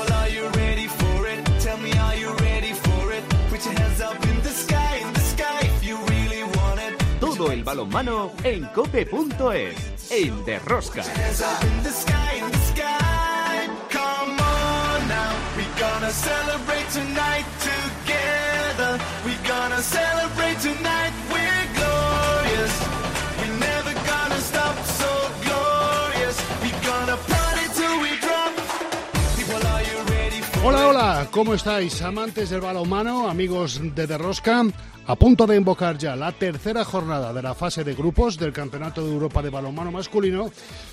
People, are you ready for it? Tell me, are you ready for it? Put your hands up in the sky, in the sky, if you really want it. Todo el balonmano en cope.es, en Derrosca. Hands up in the sky, in the sky. Come on now, we gonna celebrate tonight together. We gonna celebrate tonight. ¿Cómo estáis? Amantes del balonmano, amigos de Derrosca, a punto de invocar ya la tercera jornada de la fase de grupos del Campeonato de Europa de Balonmano Masculino,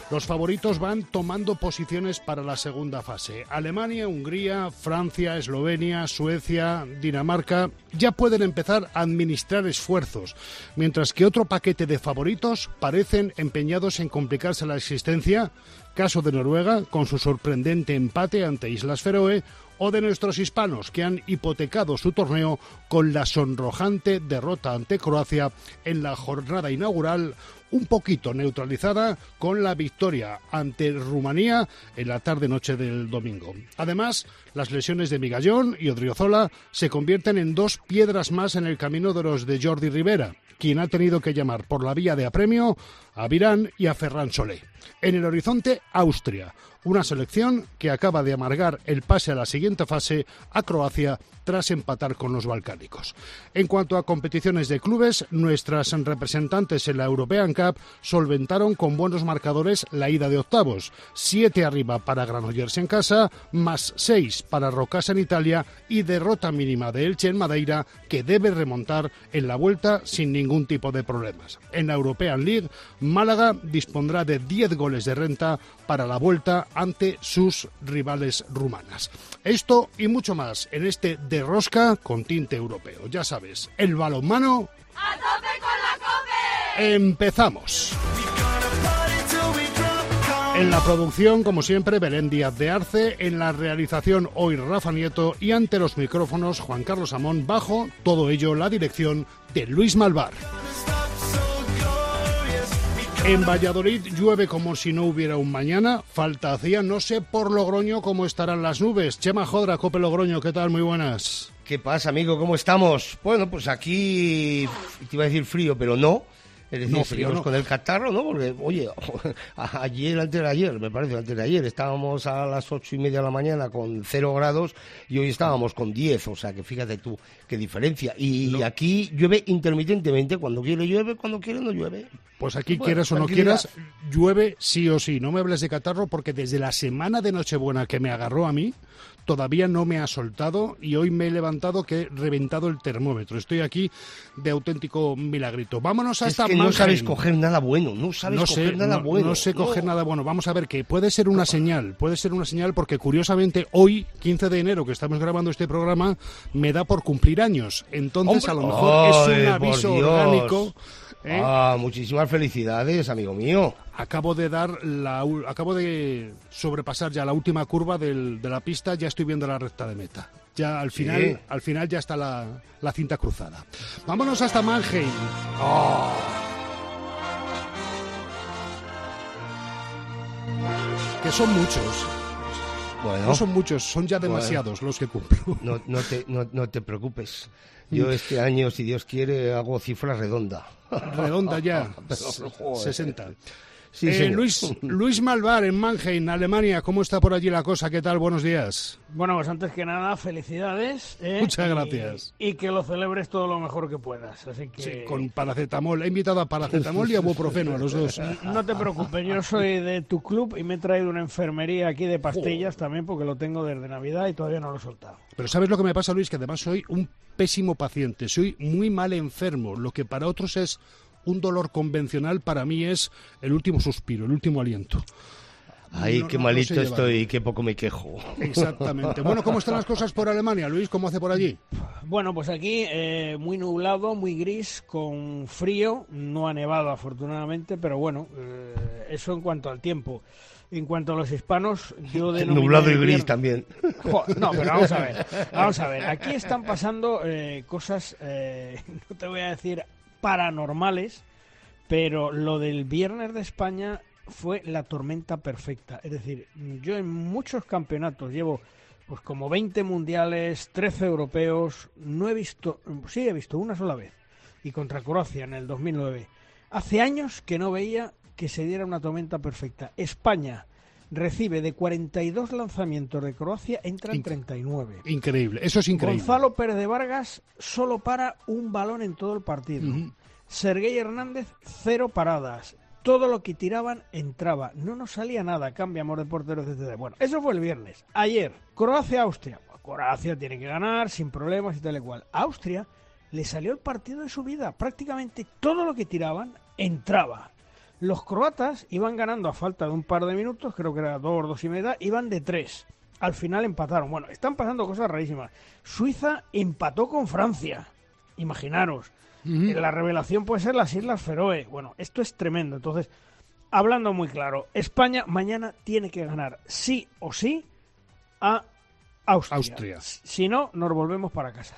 los favoritos van tomando posiciones para la segunda fase. Alemania, Hungría, Francia, Eslovenia, Suecia, Dinamarca ya pueden empezar a administrar esfuerzos, mientras que otro paquete de favoritos parecen empeñados en complicarse la existencia caso de Noruega con su sorprendente empate ante Islas Feroe o de nuestros hispanos que han hipotecado su torneo con la sonrojante derrota ante Croacia en la jornada inaugural un poquito neutralizada con la victoria ante Rumanía en la tarde-noche del domingo. Además, las lesiones de Migallón y Odriozola se convierten en dos piedras más en el camino de los de Jordi Rivera, quien ha tenido que llamar por la vía de apremio a Virán y a Ferran Solé. En el horizonte, Austria, una selección que acaba de amargar el pase a la siguiente fase a Croacia tras empatar con los balcánicos. En cuanto a competiciones de clubes, nuestras representantes en la European Cup solventaron con buenos marcadores la ida de octavos. Siete arriba para Granollers en casa, más seis para Rocasa en Italia y derrota mínima de Elche en Madeira que debe remontar en la vuelta sin ningún tipo de problemas. En la European League, Málaga dispondrá de 10 goles de renta para la vuelta ante sus rivales rumanas. Esto y mucho más en este de rosca con tinte europeo. Ya sabes, el balonmano. ¡A tope con la cope! Empezamos. En la producción, como siempre, Belén Díaz de Arce. En la realización, hoy Rafa Nieto. Y ante los micrófonos, Juan Carlos Amón. Bajo todo ello, la dirección de Luis Malvar. En Valladolid llueve como si no hubiera un mañana. Falta hacía, no sé por Logroño cómo estarán las nubes. Chema Jodra, Cope Logroño, ¿qué tal? Muy buenas. ¿Qué pasa, amigo? ¿Cómo estamos? Bueno, pues aquí te iba a decir frío, pero no. Es decir, No, frío seguimos no. con el catarro, ¿no? Porque, oye, ayer, antes de ayer, me parece, antes de ayer, estábamos a las ocho y media de la mañana con cero grados y hoy estábamos con diez, o sea que fíjate tú qué diferencia. Y aquí llueve intermitentemente, cuando quiere llueve, cuando quiere no llueve. Pues aquí, Bueno, quieras o no quieras, llueve sí o sí. No me hables de catarro porque desde la semana de Nochebuena que me agarró a mí, todavía no me ha soltado y hoy me he levantado que he reventado el termómetro. Estoy aquí de auténtico milagrito. Vámonos Es hasta que no sabes coger nada bueno, no sabes no coger sé, nada no, bueno. no sé coger nada bueno. Vamos a ver que puede ser una señal, puede ser una señal porque curiosamente hoy, 15 de enero, que estamos grabando este programa, me da por cumplir años. Entonces, Hombre, a lo mejor es un aviso orgánico. ¿Eh? Ah, muchísimas felicidades, amigo mío. Acabo de dar la, acabo de sobrepasar ya la última curva del- de la pista, ya estoy viendo la recta de meta. Ya al final, Sí. al final ya está la, la cinta cruzada. Vámonos hasta Mannheim. Que son muchos. Bueno, No son muchos, son ya demasiados los que cumplo. no, no te, no, no te preocupes. Yo este año, si Dios quiere, hago cifra redonda. Redonda ya, Pero, joder. 60. Sí, Eh. Luis, Luis Malvar en Mannheim, Alemania, ¿cómo está por allí la cosa? ¿Qué tal? Buenos días. Bueno, pues antes que nada, felicidades. ¿eh? Muchas gracias. Y, que lo celebres todo lo mejor que puedas. Así que. Sí, con paracetamol. He invitado a paracetamol y a ibuprofeno, a los dos. No te preocupes, yo soy de tu club y me he traído una enfermería aquí de pastillas también porque lo tengo desde Navidad y todavía no lo he soltado. Pero ¿sabes lo que me pasa, Luis? Que además soy un pésimo paciente. Soy muy mal enfermo. Lo que para otros es un dolor convencional, para mí es el último suspiro, el último aliento. Ay, No- qué no- malito estoy, qué poco me quejo. Exactamente. Bueno, ¿cómo están las cosas por Alemania, Luis? ¿Cómo hace por allí? Bueno, pues aquí eh, muy nublado, muy gris, con frío. No ha nevado afortunadamente, pero bueno, eh, eso en cuanto al tiempo. En cuanto a los hispanos, yo de Nublado y gris también. no, pero vamos a ver, vamos a ver. Aquí están pasando eh, cosas, eh, no te voy a decir paranormales, pero lo del viernes de España fue la tormenta perfecta. Es decir, yo en muchos campeonatos llevo pues como 20 mundiales, 13 europeos, no he visto, sí he visto una sola vez, y contra Croacia en el 2009. Hace años que no veía que se diera una tormenta perfecta. España recibe de 42 lanzamientos de Croacia, entran 39. Increíble, eso es increíble. Gonzalo Pérez de Vargas solo para un balón en todo el partido. Sergei Hernández, cero paradas. Todo lo que tiraban entraba. No nos salía nada. Cambiamos de portero, etc. Bueno, eso fue el viernes. Ayer, Croacia-Austria. Croacia tiene que ganar sin problemas y tal y cual. Austria le salió el partido de su vida. Prácticamente todo lo que tiraban entraba. Los croatas iban ganando a falta de un par de minutos, creo que era dos, dos y media, iban de tres. Al final empataron. Bueno, están pasando cosas rarísimas. Suiza empató con Francia. Imaginaros. La revelación puede ser las Islas Feroe. Bueno, esto es tremendo. Entonces, hablando muy claro, España mañana tiene que ganar sí o sí a Austria. Austria. Si no, nos volvemos para casa.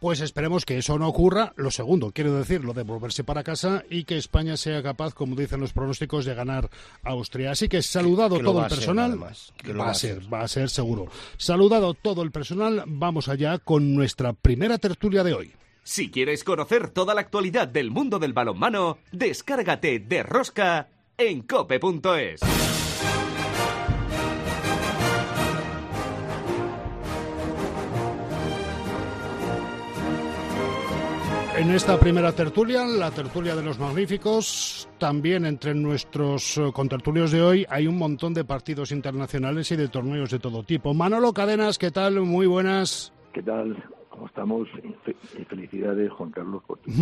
Pues esperemos que eso no ocurra. Lo segundo, quiero decir, lo de volverse para casa y que España sea capaz, como dicen los pronósticos, de ganar a Austria. Así que saludado todo el personal. va, a ser, va a ser seguro. Saludado todo el personal, vamos allá con nuestra primera tertulia de hoy. Si quieres conocer toda la actualidad del mundo del balonmano, descárgate de Rosca en cope.es. En esta primera tertulia, la tertulia de los magníficos, también entre nuestros eh, contertulios de hoy hay un montón de partidos internacionales y de torneos de todo tipo. Manolo Cadenas, ¿qué tal? Muy buenas. ¿Qué tal? ¿Cómo estamos? Y felicidades, Juan Carlos, por tu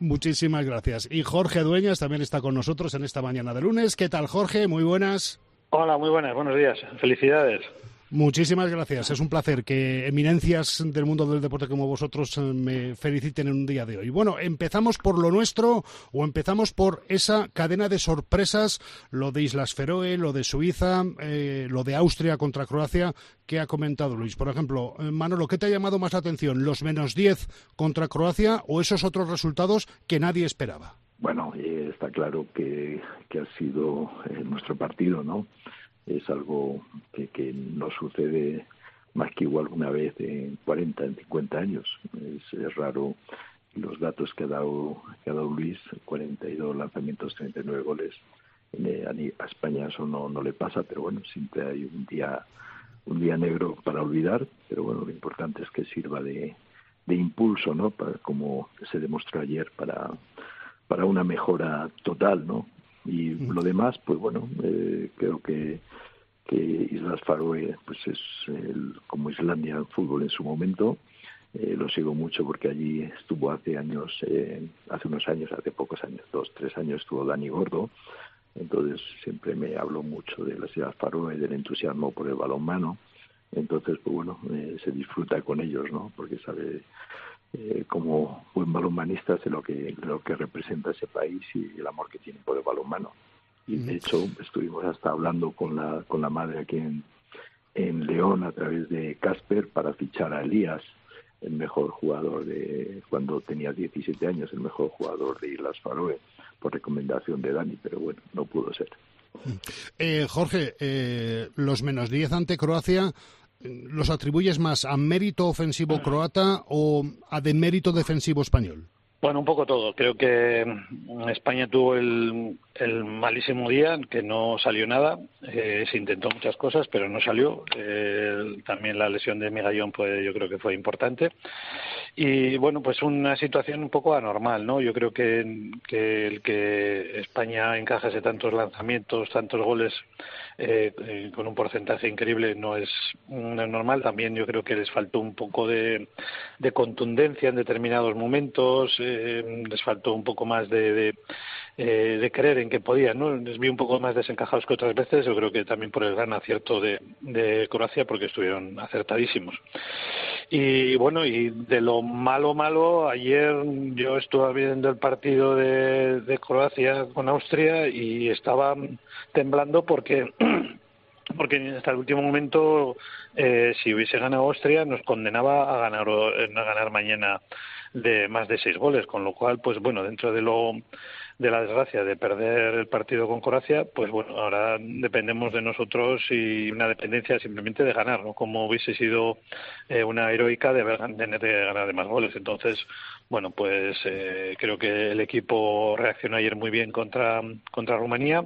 Muchísimas gracias. Y Jorge Dueñas también está con nosotros en esta mañana de lunes. ¿Qué tal, Jorge? Muy buenas. Hola, muy buenas. Buenos días. Felicidades. Muchísimas gracias. Es un placer que eminencias del mundo del deporte como vosotros eh, me feliciten en un día de hoy. Bueno, empezamos por lo nuestro o empezamos por esa cadena de sorpresas, lo de Islas Feroe, lo de Suiza, eh, lo de Austria contra Croacia, que ha comentado Luis. Por ejemplo, eh, Manolo, ¿qué te ha llamado más la atención? ¿Los menos 10 contra Croacia o esos otros resultados que nadie esperaba? Bueno, está claro que, que ha sido nuestro partido, ¿no? Es algo que, que no sucede más que igual una vez en 40, en 50 años. Es, raro los datos que ha dado que ha dado Luis, 42 lanzamientos, 39 goles. Eh, a España eso no, no le pasa, pero bueno, siempre hay un día un día negro para olvidar, pero bueno, lo importante es que sirva de, de impulso, ¿no? Para, como se demostró ayer para para una mejora total, ¿no? Y lo demás, pues bueno, eh, creo que, que Islas Faroe pues es el, como Islandia en fútbol en su momento. Eh, lo sigo mucho porque allí estuvo hace años, eh, hace unos años, hace pocos años, dos, tres años estuvo Dani Gordo. Entonces siempre me hablo mucho de las Islas Faroe, del entusiasmo por el balonmano. Entonces, pues bueno, se disfruta con ellos, ¿no? Porque sabe eh, como buen balonmanista sé lo que, lo que representa ese país y el amor que tiene por el balonmano. Y de hecho estuvimos hasta hablando con la, con la madre aquí en, en León a través de Casper para fichar a Elías, el mejor jugador de cuando tenía 17 años, el mejor jugador de Islas Faroe, por recomendación de Dani, pero bueno, no pudo ser. Eh, Jorge, eh, los menos 10 ante Croacia los atribuyes más a mérito ofensivo croata o a demérito defensivo español? Bueno, un poco todo. Creo que España tuvo el, malísimo día, que no salió nada. Eh, se intentó muchas cosas, pero no salió. Eh, también la lesión de Migallón, pues, yo creo que fue importante. Y bueno, pues una situación un poco anormal, ¿no? Yo creo que, el que España encajase tantos lanzamientos, tantos goles eh, eh, con un porcentaje increíble no es, normal. También yo creo que les faltó un poco de, contundencia en determinados momentos, eh, les faltó un poco más de, de, creer en que podían, ¿no? Les vi un poco más desencajados que otras veces. Yo creo que también por el gran acierto de, de Croacia, porque estuvieron acertadísimos. Y bueno, y de lo malo, malo, ayer yo estuve viendo el partido de, de Croacia con Austria y estaba temblando porque porque hasta el último momento eh, si hubiese ganado Austria nos condenaba a ganar a ganar mañana de más de seis goles, con lo cual, pues bueno, dentro de lo de la desgracia de perder el partido con Croacia, pues bueno, ahora dependemos de nosotros y una dependencia simplemente de ganar, ¿no? Como hubiese sido eh, una heroica de, haber, de ganar de más goles. Entonces, bueno, pues eh, creo que el equipo reaccionó ayer muy bien contra, contra Rumanía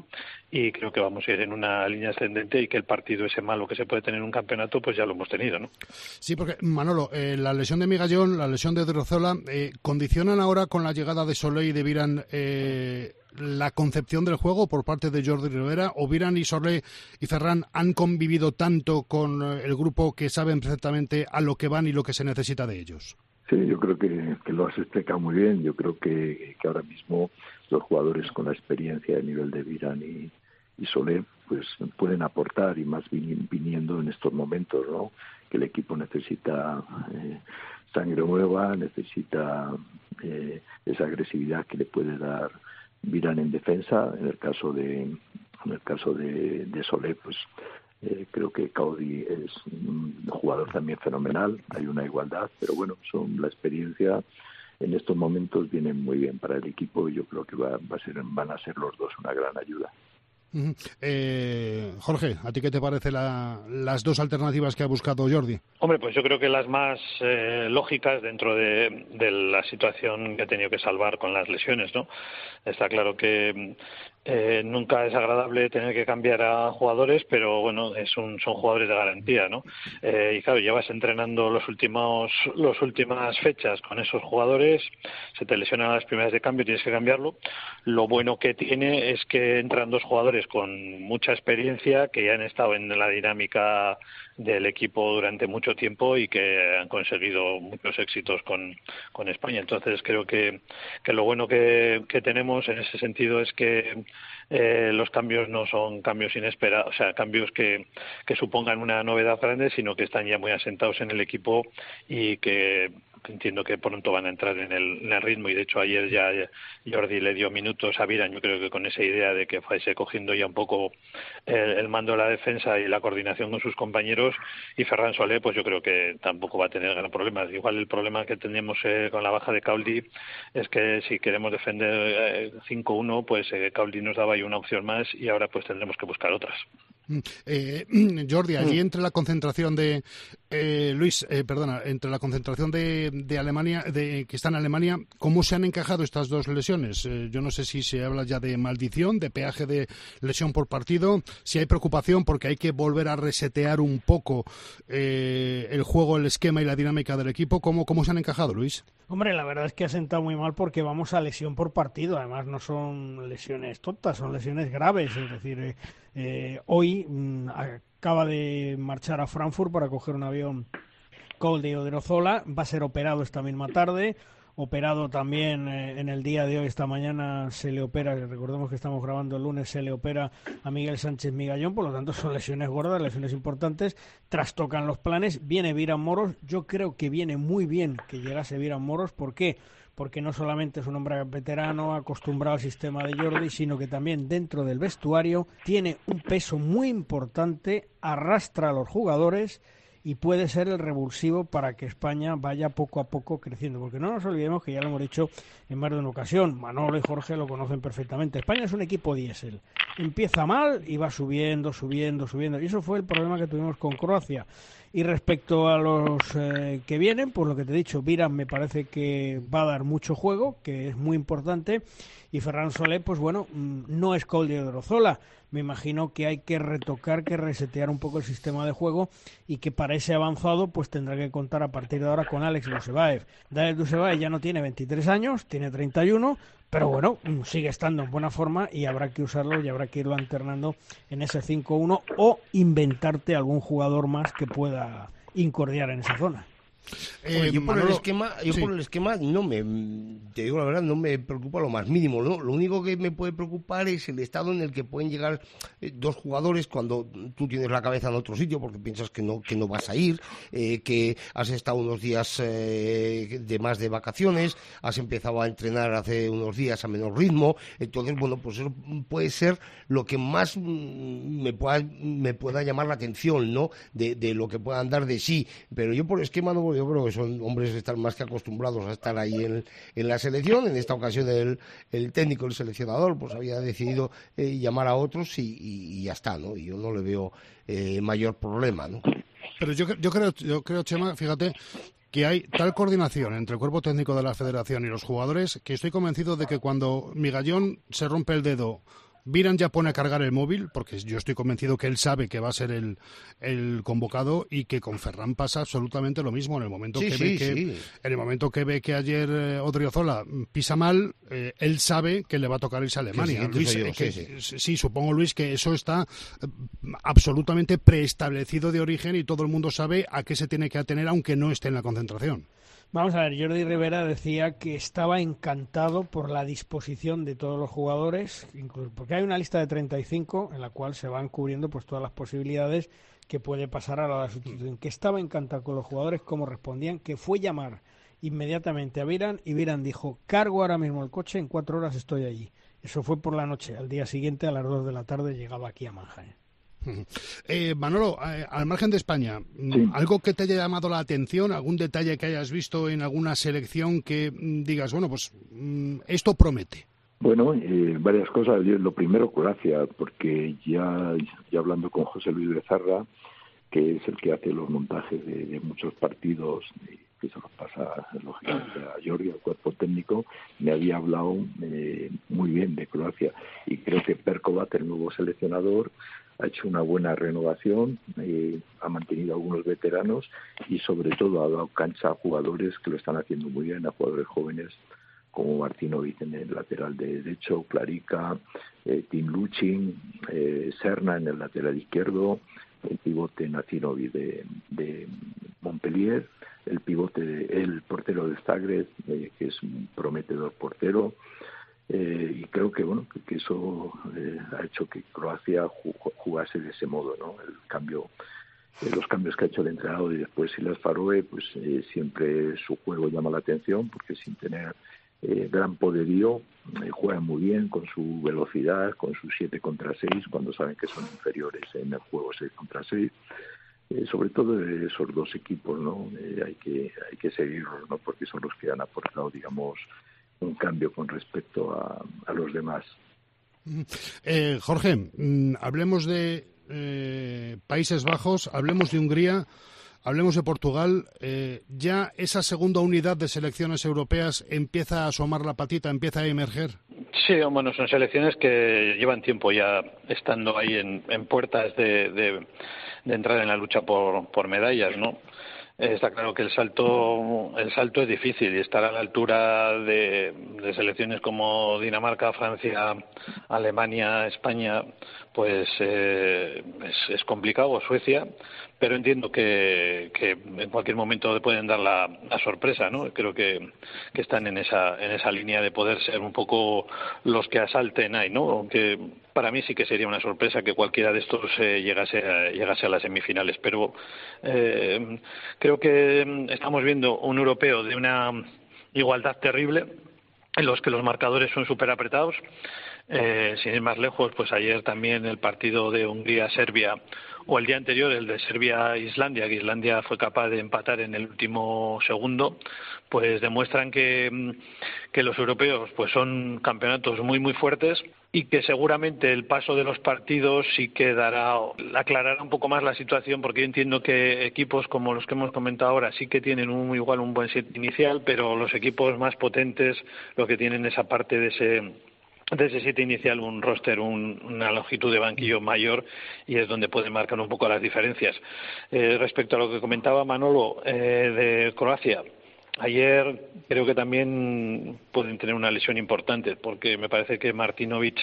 y creo que vamos a ir en una línea ascendente y que el partido ese malo que se puede tener en un campeonato, pues ya lo hemos tenido, ¿no? Sí, porque Manolo, eh, la lesión de Migallón, la lesión de Drozola, eh, ¿condicionan ahora con la llegada de Soleil y de Viran eh, la concepción del juego por parte de Jordi Rivera? ¿O Viran y Soleil y Ferran han convivido tanto con el grupo que saben perfectamente a lo que van y lo que se necesita de ellos? Sí, yo creo que, lo has explicado muy bien. Yo creo que, que ahora mismo los jugadores con la experiencia a nivel de Viran y, y Soler pues pueden aportar y más viniendo en estos momentos no que el equipo necesita eh, sangre nueva necesita eh, esa agresividad que le puede dar Viran en defensa. En el caso de en el caso de, de Soler pues eh, creo que Caudi es un jugador también fenomenal. Hay una igualdad pero bueno son la experiencia en estos momentos vienen muy bien para el equipo y yo creo que va, va a ser, van a ser los dos una gran ayuda. Eh, Jorge, ¿a ti qué te parece las dos alternativas que ha buscado Jordi? Hombre, pues yo creo que las más eh, lógicas dentro de, la situación que ha tenido que salvar con las lesiones, ¿no? Está claro que eh, nunca es agradable tener que cambiar a jugadores, pero bueno, es un, son jugadores de garantía, ¿no? Eh, y claro, llevas entrenando los últimos, las últimas fechas con esos jugadores, se te lesionan las primeras de cambio, tienes que cambiarlo. Lo bueno que tiene es que entran dos jugadores con mucha experiencia que ya han estado en la dinámica del equipo durante mucho tiempo y que han conseguido muchos éxitos con, con España. Entonces creo que, que lo bueno que, que tenemos en ese sentido es que eh, los cambios no son cambios inesperados, o sea, cambios que, que supongan una novedad grande, sino que están ya muy asentados en el equipo y que entiendo que pronto van a entrar en el, ritmo y de hecho ayer ya Jordi le dio minutos a Viran, yo creo que con esa idea de que fuese cogiendo ya un poco el, mando de la defensa y la coordinación con sus compañeros y Ferran Solé pues yo creo que tampoco va a tener gran problema. Igual el problema que tenemos eh, con la baja de Cauldi es que si queremos defender 5-1 eh, pues eh, nos daba ahí una opción más y ahora pues tendremos que buscar otras. Mm, eh, Jordi, allí mm. entre la concentración de eh, Luis, eh, perdona, entre la concentración de, de, Alemania, de que está en Alemania, ¿cómo se han encajado estas dos lesiones? Eh, yo no sé si se habla ya de maldición, de peaje de lesión por partido, si hay preocupación porque hay que volver a resetear un poco eh, el juego, el esquema y la dinámica del equipo. ¿Cómo, cómo se han encajado, Luis? Hombre, la verdad es que ha sentado muy mal porque vamos a lesión por partido. Además, no son lesiones tontas, son lesiones graves. Es decir, eh, eh hoy mmm, acaba de marchar a Frankfurt para coger un avión Cold de Odrozola. Va a ser operado esta misma tarde operado también eh, en el día de hoy, esta mañana se le opera, recordemos que estamos grabando el lunes, se le opera a Miguel Sánchez Migallón, por lo tanto son lesiones gordas, lesiones importantes, trastocan los planes, viene Viran Moros, yo creo que viene muy bien que llegase Viran Moros, ¿por qué? Porque no solamente es un hombre veterano, acostumbrado al sistema de Jordi, sino que también dentro del vestuario tiene un peso muy importante, arrastra a los jugadores, y puede ser el revulsivo para que España vaya poco a poco creciendo. Porque no nos olvidemos que ya lo hemos dicho en más de una ocasión, Manolo y Jorge lo conocen perfectamente. España es un equipo diésel. Empieza mal y va subiendo, subiendo, subiendo. Y eso fue el problema que tuvimos con Croacia. Y respecto a los eh, que vienen, pues lo que te he dicho, Viran me parece que va a dar mucho juego, que es muy importante. Y Ferran Solé, pues bueno, mm, no es Col de Drozola. Me imagino que hay que retocar, que resetear un poco el sistema de juego y que para ese avanzado, pues tendrá que contar a partir de ahora con Alex Dusebaev. Daniel Dusebaev ya no tiene 23 años, tiene 31, pero bueno, mm, sigue estando en buena forma y habrá que usarlo y habrá que irlo alternando en ese 5-1 o inventarte algún jugador más que pueda incordiar en esa zona. Eh, yo por el esquema, yo por el esquema no me, te digo la verdad, no me preocupa lo más mínimo. ¿no? Lo único que me puede preocupar es el estado en el que pueden llegar eh, dos jugadores cuando tú tienes la cabeza en otro sitio porque piensas que no que no vas a ir, eh, que has estado unos días de más de vacaciones, has empezado a entrenar hace unos días a menor ritmo, entonces bueno pues eso puede ser lo que más mm, me pueda me pueda llamar la atención, ¿no? De, de lo que puedan dar de sí, pero yo por el esquema no voy yo creo que son hombres que están más que acostumbrados a estar ahí en, en la selección. En esta ocasión el, el técnico, el seleccionador, pues había decidido eh, llamar a otros y, ya está, ¿no? Y yo no le veo eh, mayor problema, ¿no? Pero yo, yo creo, yo creo, Chema, fíjate, que hay tal coordinación entre el cuerpo técnico de la federación y los jugadores que estoy convencido de que cuando Migallón se rompe el dedo Viran ya pone a cargar el móvil, porque yo estoy convencido que él sabe que va a ser el, el convocado y que con Ferran pasa absolutamente lo mismo. En el momento, que, ve que en el momento que ve que ayer eh, Odriozola pisa mal, eh, él sabe que le va a tocar irse a Alemania. Eh, sí, supongo, Luis, que eso está absolutamente preestablecido de origen y todo el mundo sabe a qué se tiene que atener, aunque no esté en la concentración. Vamos a ver, Jordi Rivera decía que estaba encantado por la disposición de todos los jugadores, incluso porque hay una lista de 35 en la cual se van cubriendo pues todas las posibilidades que puede pasar a la sustitución. Que estaba encantado con los jugadores, como respondían, que fue llamar inmediatamente a Viran y Viran dijo, cargo ahora mismo el coche, en cuatro horas estoy allí. Eso fue por la noche. Al día siguiente, a las dos de la tarde, llegaba aquí a Mannheim. Eh, Manolo, eh, al margen de España, mm, ¿algo que te haya llamado la atención? ¿Algún detalle que hayas visto en alguna selección que mm, digas, bueno, pues mm, esto promete? Bueno, eh, varias cosas. Lo primero, gracias, porque ya, ya hablando con José Luis Bezarra, que es el que hace los montajes de, muchos partidos, que se los pasa lógicamente a Jordi, al cuerpo técnico, me había hablado eh, muy bien de Croacia. Y creo que Perkovat, el nuevo seleccionador, ha hecho una buena renovación, eh, ha mantenido algunos veteranos y sobre todo ha dado cancha a jugadores que lo están haciendo muy bien, a jugadores jóvenes como Martinovic en el lateral de derecho, Clarica, eh, Tim Luchin, eh, Serna en el lateral izquierdo, el pivote Nacinovic de, de Montpellier, el pivote, el portero de Zagreb, eh, que es un prometedor portero, eh, y creo que bueno que, eso eh, ha hecho que Croacia jugase de ese modo no el cambio eh, los cambios que ha hecho el entrenador y después Silas Faroe pues siempre su juego llama la atención porque sin tener gran poderío juega muy bien con su velocidad con sus 7 contra 6 cuando saben que son inferiores en el juego 6 contra 6 sobre todo esos dos equipos no hay que hay que seguirlos no porque son los que han aportado digamos un cambio con respecto a, los demás. Eh, Jorge, mm, hablemos de eh, Países Bajos, hablemos de Hungría, hablemos de Portugal. Eh, ¿Ya esa segunda unidad de selecciones europeas empieza a asomar la patita, empieza a emerger? Sí, bueno, son selecciones que llevan tiempo ya estando ahí en, puertas de, de, entrar en la lucha por, por medallas, ¿no? Está claro que el salto, el salto es difícil y estar a la altura de, selecciones como Dinamarca, Francia, Alemania, España, pues eh, es, complicado, o Suecia, pero entiendo que, en cualquier momento pueden dar la, sorpresa, ¿no? Creo que, están en esa, en esa línea de poder ser un poco los que asalten ahí, ¿no? Aunque para mí sí que sería una sorpresa que cualquiera de estos eh, llegase, a, llegase a las semifinales, pero eh, creo que estamos viendo un europeo de una igualdad terrible en los que los marcadores son súper apretados. Eh, sin ir más lejos, pues ayer también el partido de Hungría-Serbia o el día anterior el de Serbia-Islandia, que Islandia fue capaz de empatar en el último segundo, pues demuestran que, mm, que los europeos pues son campeonatos muy muy fuertes y que seguramente el paso de los partidos sí que dará, aclarará un poco más la situación, porque yo entiendo que equipos como los que hemos comentado ahora sí que tienen un, igual un buen set inicial, pero los equipos más potentes lo que tienen esa parte de ese de ese siete inicial un roster, una longitud de banquillo mayor y es donde pueden marcar un poco las diferencias. Eh, respecto a lo que comentaba Manolo eh, de Croacia, Ayer creo que también pueden tener una lesión importante porque me parece que Martinovic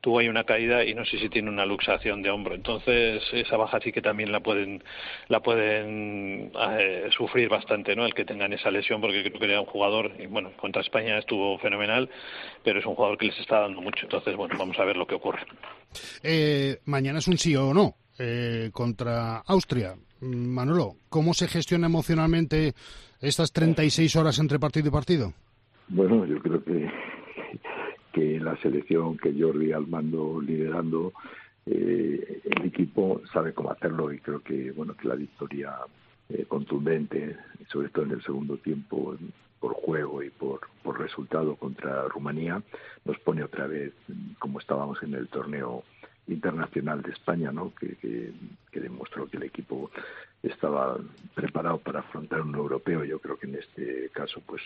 tuvo ahí una caída y no sé si tiene una luxación de hombro. Entonces esa baja sí que también la pueden la pueden eh, sufrir bastante, ¿no? El que tengan esa lesión porque creo que era un jugador y bueno contra España estuvo fenomenal, pero es un jugador que les está dando mucho. Entonces bueno vamos a ver lo que ocurre. Eh, mañana es un sí o no eh, contra Austria. Manolo, ¿cómo se gestiona emocionalmente estas 36 horas entre partido y partido? Bueno, yo creo que, que la selección que Jordi al mando liderando, eh, el equipo sabe cómo hacerlo y creo que bueno que la victoria eh, contundente, sobre todo en el segundo tiempo, por juego y por, por resultado contra Rumanía, nos pone otra vez como estábamos en el torneo internacional de España, ¿no? que, que, demostró que el equipo estaba preparado para afrontar un europeo. Yo creo que en este caso, pues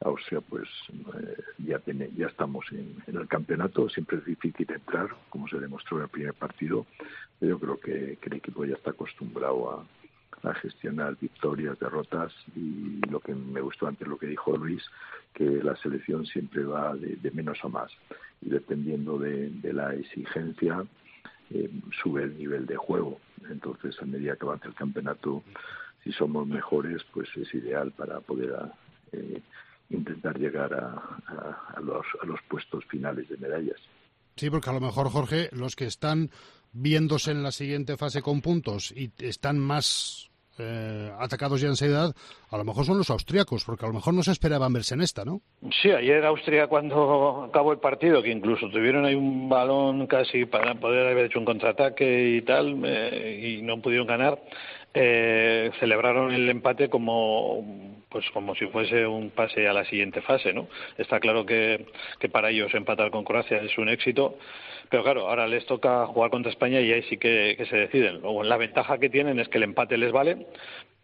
Austria, pues eh, ya tiene, ya estamos en, el campeonato. Siempre es difícil entrar, como se demostró en el primer partido. Yo creo que, el equipo ya está acostumbrado a, gestionar victorias, derrotas y lo que me gustó antes lo que dijo Luis, que la selección siempre va de, menos a más y dependiendo de, la exigencia eh, sube el nivel de juego. Entonces, a medida que avance el campeonato, si somos mejores, pues es ideal para poder eh, intentar llegar a, a los puestos finales de medallas. Sí, porque a lo mejor, Jorge, los que están viéndose en la siguiente fase con puntos y están más eh, atacados ya ansiedad, a lo mejor son los austriacos, porque a lo mejor no se esperaban verse en esta, ¿no? Sí, ayer Austria cuando acabó el partido, que incluso tuvieron ahí un balón casi para poder haber hecho un contraataque y tal, eh, y no pudieron ganar, eh, celebraron el empate como pues como si fuese un pase a la siguiente fase, ¿no? Está claro que, que para ellos empatar con Croacia es un éxito, pero claro, ahora les toca jugar contra España y ahí sí que, se deciden. Luego, la ventaja que tienen es que el empate les vale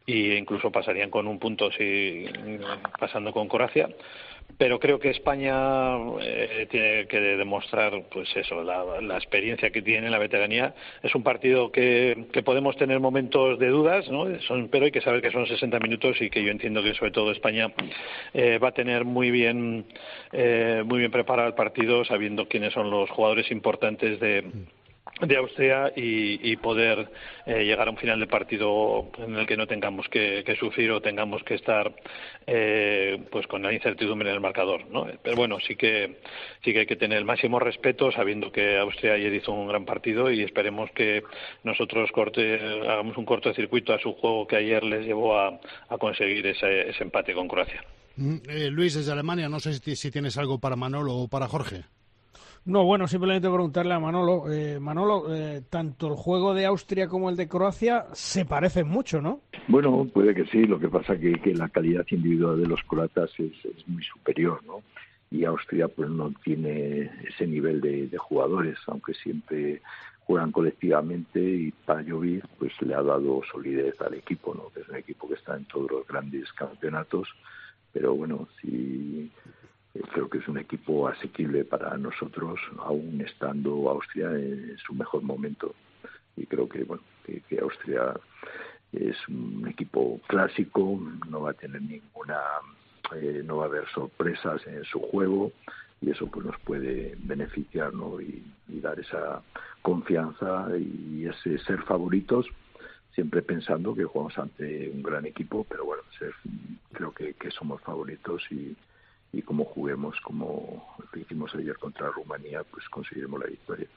y incluso pasarían con un punto si pasando con Croacia pero creo que España eh, tiene que demostrar pues eso la, la, experiencia que tiene la veteranía es un partido que, que podemos tener momentos de dudas ¿no? son, pero hay que saber que son 60 minutos y que yo entiendo que sobre todo España eh, va a tener muy bien eh, muy bien preparado el partido sabiendo quiénes son los jugadores importantes de de Austria y, poder eh, llegar a un final de partido en el que no tengamos que, sufrir o tengamos que estar eh, pues con la incertidumbre en el marcador ¿no? pero bueno sí que sí que hay que tener el máximo respeto sabiendo que Austria ayer hizo un gran partido y esperemos que nosotros corte, hagamos un cortocircuito a su juego que ayer les llevó a, conseguir ese, empate con Croacia mm, eh, Luis desde Alemania no sé si tienes algo para Manolo o para Jorge no, bueno, simplemente preguntarle a Manolo. Eh, Manolo, eh, tanto el juego de Austria como el de Croacia se parecen mucho, ¿no? Bueno, puede que sí. Lo que pasa que, que la calidad individual de los croatas es, muy superior, ¿no? Y Austria pues no tiene ese nivel de, jugadores, aunque siempre juegan colectivamente y Pajovic pues le ha dado solidez al equipo, ¿no? Que es un equipo que está en todos los grandes campeonatos, pero bueno, si creo que es un equipo asequible para nosotros, aún estando Austria en su mejor momento. Y creo que, bueno, que, Austria es un equipo clásico, no va a tener ninguna, eh, no va a haber sorpresas en su juego y eso pues nos puede beneficiar ¿no? y, dar esa confianza y ese ser favoritos siempre pensando que jugamos ante un gran equipo pero bueno creo que, que somos favoritos y, y como juguemos como lo hicimos ayer contra Rumanía, pues conseguiremos la victoria,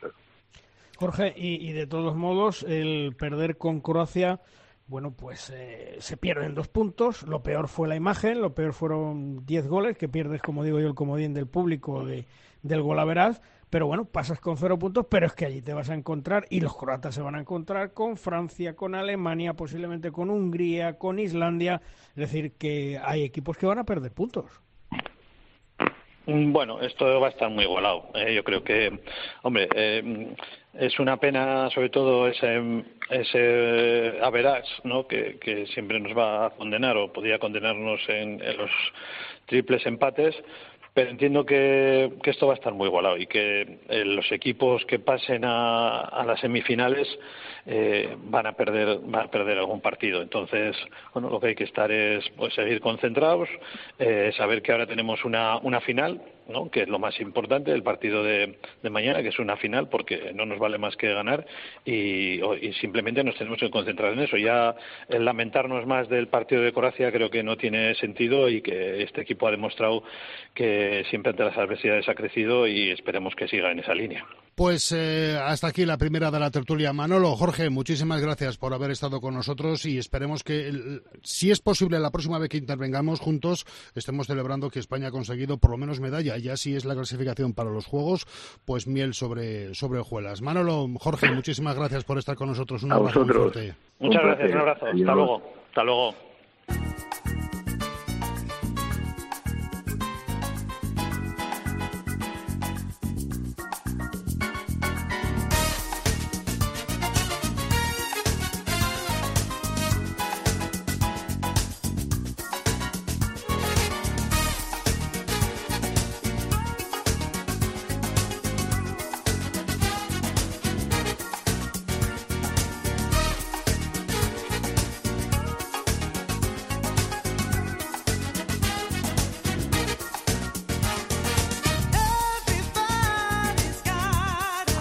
Jorge, y, de todos modos, el perder con Croacia, bueno, pues eh, se pierden dos puntos. Lo peor fue la imagen, lo peor fueron diez goles, que pierdes, como digo yo, el comodín del público de, del golaveraz. Pero bueno, pasas con cero puntos, pero es que allí te vas a encontrar, y los croatas se van a encontrar con Francia, con Alemania, posiblemente con Hungría, con Islandia. Es decir, que hay equipos que van a perder puntos. Mm, bueno, esto va a estar muy igualado. Eh, yo creo que, hombre, eh, es una pena sobre todo ese, ese average, ¿no? Que, que, siempre nos va a condenar o podría condenarnos en, los triples empates, pero entiendo que, que, esto va a estar muy igualado y que eh, los equipos que pasen a, a las semifinales eh, van a perder van a perder algún partido. Entonces bueno lo que hay que estar es pues seguir concentrados eh, saber que ahora tenemos una una final ¿no? que es lo más importante el partido de, mañana que es una final porque no nos vale más que ganar y, y, simplemente nos tenemos que concentrar en eso. Ya el lamentarnos más del partido de Croacia creo que no tiene sentido y que este equipo ha demostrado que siempre ante las adversidades ha crecido y esperemos que siga en esa línea pues eh, hasta aquí la primera de la tertulia. Manolo, Jorge, muchísimas gracias por haber estado con nosotros y esperemos que, si es posible, la próxima vez que intervengamos juntos, estemos celebrando que España ha conseguido por lo menos medalla. Ya si es la clasificación para los Juegos, pues miel sobre, sobre hojuelas. Manolo, Jorge, muchísimas gracias por estar con nosotros. Un abrazo Muchas gracias, un abrazo. Hasta luego. Hasta luego.